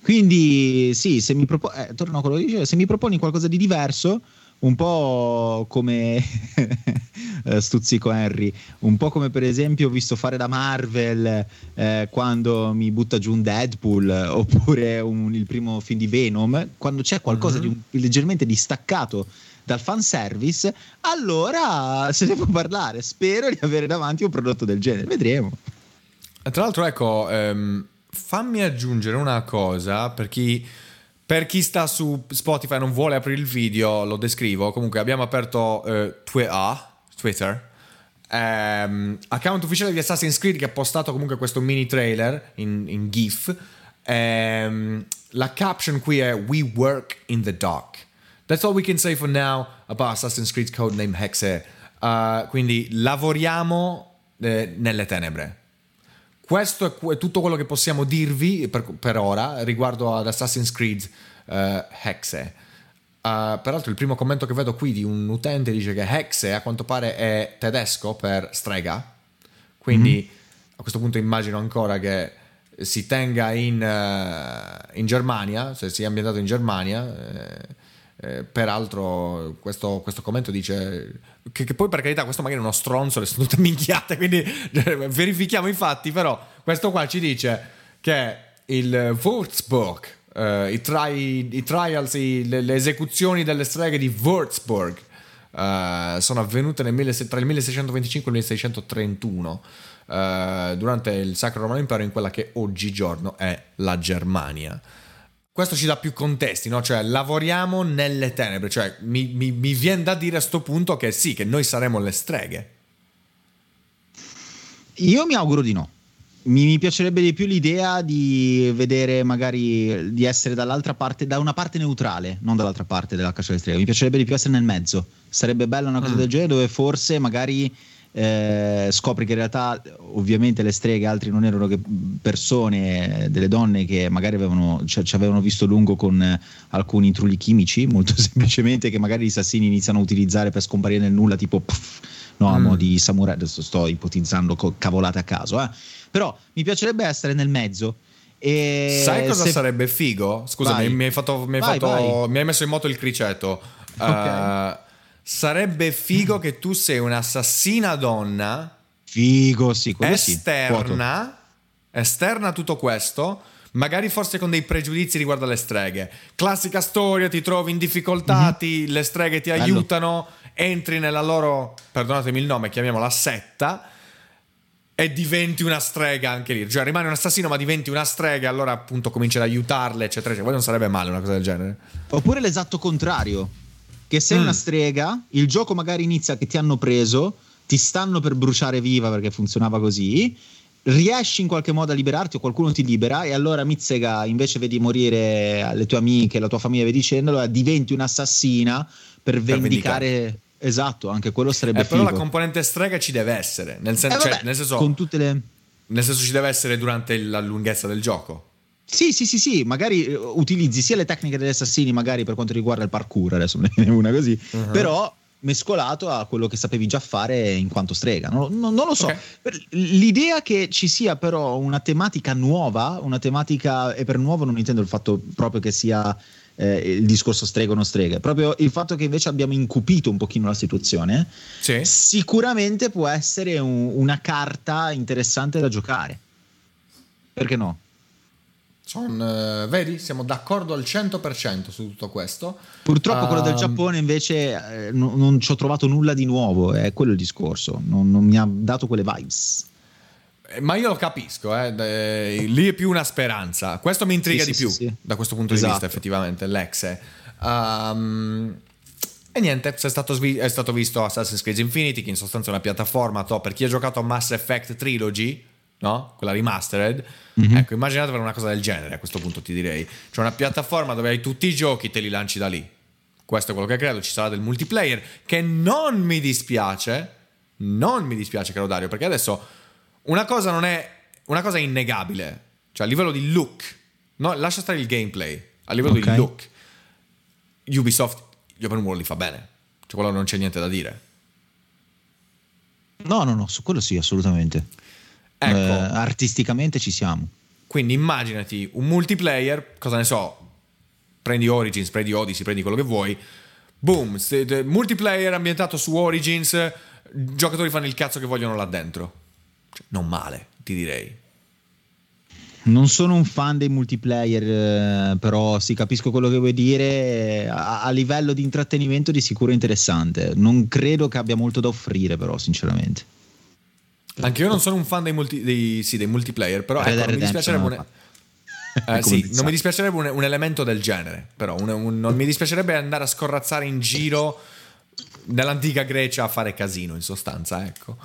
Quindi sì, se mi, propo- eh, torno a quello che dicevo, se mi proponi qualcosa di diverso, un po' come (laughs) eh, Stuzzico Henry, un po' come per esempio ho visto fare da Marvel eh, quando mi butta giù un Deadpool oppure un- il primo film di Venom, quando c'è qualcosa Mhm. di un- leggermente distaccato dal fanservice, allora se ne può parlare. Spero di avere davanti un prodotto del genere. Vedremo. E Tra l'altro, ecco, ehm, fammi aggiungere una cosa per chi, per chi sta su Spotify e non vuole aprire il video, lo descrivo. Comunque, abbiamo aperto eh, Twitter, Twitter ehm, account ufficiale di Assassin's Creed che ha postato comunque questo mini trailer in, in GIF. Ehm, la caption qui è We work in the dark. That's all we can say for now about Assassin's Creed Codename Hexe. Uh, quindi lavoriamo eh, nelle tenebre. Questo è, tutto quello che possiamo dirvi per, per ora riguardo ad Assassin's Creed eh, Hexe. Uh, peraltro il primo commento che vedo qui di un utente dice che Hexe a quanto pare è tedesco per strega, quindi a questo punto immagino ancora che si tenga in, eh, in Germania, se sia ambientato in Germania. eh, eh, peraltro questo, questo commento dice che, che poi per carità questo magari è uno stronzo, le sono tutte minchiate, quindi eh, verifichiamo i fatti, però questo qua ci dice che il Würzburg, eh, i, tri- i trials, i- le, le esecuzioni delle streghe di Würzburg eh, sono avvenute nel 1600 tra il 1625 e il 1631 eh, durante il Sacro Romano Impero in quella che oggigiorno è la Germania. Questo ci dà più contesti, no? Cioè, lavoriamo nelle tenebre. Cioè, mi, mi, mi viene da dire a sto punto che sì, che noi saremo le streghe. Io mi auguro di no. Mi, mi piacerebbe di più l'idea di vedere magari di essere dall'altra parte, da una parte neutrale, non dall'altra parte della caccia alle streghe. Mi piacerebbe di più essere nel mezzo. Sarebbe bella una cosa Mm. del genere dove forse magari eh, scopri che in realtà ovviamente le streghe altri non erano che persone, delle donne che magari avevano, ci, ci avevano visto lungo con alcuni trulli chimici, molto (laughs) semplicemente che magari gli assassini iniziano a utilizzare per scomparire nel nulla, tipo pff, no, a Mm. di samurai, adesso sto ipotizzando co- cavolate a caso, eh. però mi piacerebbe essere nel mezzo. E Sai cosa se- sarebbe figo? Scusa, Vai. mi, hai, fatto, mi, hai Vai, fatto- vai. mi hai messo in moto il criceto. Eh, sarebbe figo che tu sei un'assassina donna Figo, sì, quello sì. Esterna, esterna a tutto questo, magari forse con dei pregiudizi riguardo alle streghe. Classica storia, ti trovi in difficoltà, ti- le streghe ti. Bello. aiutano, entri nella loro, perdonatemi il nome, chiamiamola setta. E diventi una strega anche lì, cioè rimani un assassino, ma diventi una strega, allora appunto cominci ad aiutarle, eccetera, eccetera. Poi non sarebbe male una cosa del genere. Oppure l'esatto contrario, che sei Mm. una strega, il gioco magari inizia che ti hanno preso, ti stanno per bruciare viva perché funzionava così, riesci in qualche modo a liberarti o qualcuno ti libera e allora Mizzega invece vedi morire le tue amiche, la tua famiglia, vedi dicendo, allora diventi un'assassina per vendicare... Esatto, anche quello sarebbe Eh, però figo. la componente strega ci deve essere, nel, sen- Eh, cioè, vabbè, nel senso, con tutte le... nel senso ci deve essere durante la lunghezza del gioco. Sì, sì, sì, sì, magari eh, utilizzi sia le tecniche degli assassini, magari per quanto riguarda il parkour, adesso (laughs) ne viene una così, Uh-huh. però mescolato a quello che sapevi già fare in quanto strega. Non, non- non lo so. Ok. Per- L'idea che ci sia però una tematica nuova, una tematica, e per nuovo non intendo il fatto proprio che sia eh, il discorso strega o non strega, proprio il fatto che invece abbiamo incupito un pochino la situazione, Sì. sicuramente può essere un- una carta interessante da giocare. Perché no? Son, eh, vedi, siamo d'accordo al 100% su tutto questo. Purtroppo quello del Ehm, Giappone invece eh, no- non ci ho trovato nulla di nuovo, è quello il discorso, non, non mi ha dato quelle vibes. eh, Ma io lo capisco, eh, eh, lì è più una speranza. Questo mi intriga Sì, di sì, più sì, da questo punto di Esatto. vista, effettivamente, l'exe. Ehm, E niente, è stato, svi- è stato visto Assassin's Creed Infinity, che in sostanza è una piattaforma, to, per chi ha giocato a Mass Effect Trilogy, no? Quella remastered. Mm-hmm. Ecco, immaginate per una cosa del genere, a questo punto ti direi. C'è una piattaforma dove hai tutti i giochi, te li lanci da lì. Questo è quello che credo, ci sarà del multiplayer, che non mi dispiace, non mi dispiace, caro Dario, perché adesso una cosa non è, una cosa è innegabile, cioè a livello di look, no, lascia stare il gameplay, a livello okay. di look, Ubisoft gli open world li fa bene, cioè quello non c'è niente da dire. No, no, no, su quello sì, assolutamente. Ecco. Eh, artisticamente ci siamo. Quindi immaginati un multiplayer, cosa ne so, prendi Origins, prendi Odyssey, prendi quello che vuoi. Boom, multiplayer ambientato su Origins, giocatori fanno il cazzo che vogliono là dentro. Cioè, non male, ti direi. Non sono un fan dei multiplayer, eh, però sì, capisco quello che vuoi dire. A, a, livello di intrattenimento, di sicuro interessante. Non credo che abbia molto da offrire, però, sinceramente. Anche io non sono un fan dei, multi, dei, sì, dei multiplayer, però ecco, non mi dispiacerebbe. Un, eh, sì, non mi dispiacerebbe un, un, elemento del genere, però un, un, non mi dispiacerebbe andare a scorrazzare in giro nell'antica Grecia a fare casino, in sostanza, ecco.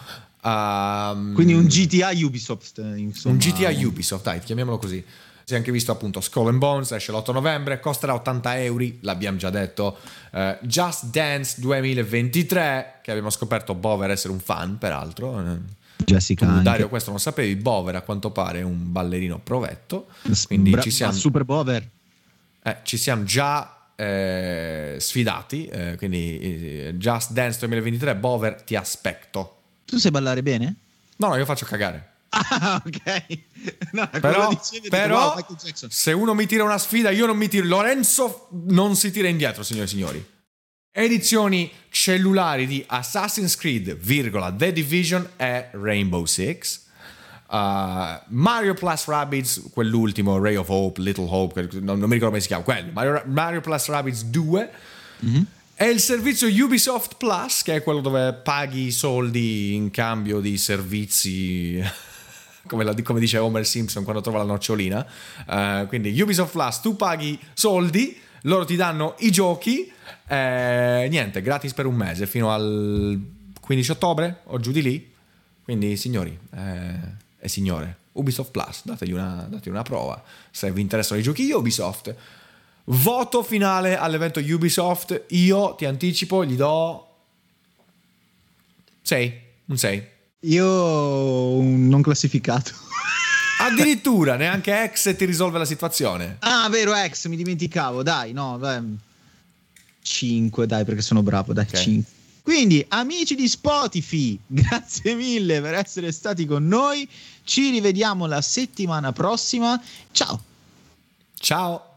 Um, Quindi un GTA Ubisoft, insomma. Un GTA Ubisoft, dai, chiamiamolo così. Si è anche visto appunto Skull and Bones, esce l'8 novembre, costerà 80 euro, l'abbiamo già detto. Uh, Just Dance 2023, che abbiamo scoperto Bover essere un fan, peraltro. Jessica. Tu, Dario, questo non sapevi, Bover a quanto pare è un ballerino provetto. Quindi Bra- ci siamo... Super Bover. Eh, ci siamo già eh, sfidati, eh, quindi eh, Just Dance 2023, Bover ti aspetto. Tu sai ballare bene? No, no, io faccio cagare. (laughs) Ah, ok. No, però, però wow, se uno mi tira una sfida, io non mi tiro. Lorenzo non si tira indietro, signori e signori. Edizioni cellulari di Assassin's Creed, virgola, The Division e Rainbow Six. Uh, Mario Plus Rabbids, quell'ultimo, Ray of Hope, Little Hope, non, non mi ricordo come si chiama, quello, Mario, Mario Plus Rabbids 2. Mm-hmm. E il servizio Ubisoft Plus, che è quello dove paghi soldi in cambio di servizi, (laughs) come, la, come dice Homer Simpson quando trova la nocciolina. Uh, quindi Ubisoft Plus, tu paghi soldi, loro ti danno i giochi, eh, niente, gratis per un mese fino al 15 ottobre o giù di lì. Quindi signori... Eh, e signore, Ubisoft Plus, dategli una, dategli una prova. Se vi interessano i giochi Ubisoft. Voto finale all'evento Ubisoft. Io ti anticipo, gli do 6. Un 6. Io non classificato. Addirittura neanche X ti risolve la situazione. Ah, vero, X, mi dimenticavo. Dai, no, dai. 5, dai, perché sono bravo. Dai, okay. 5. Quindi, amici di Spotify, (laughs) grazie mille per essere stati con noi. Ci rivediamo la settimana prossima. Ciao. Ciao.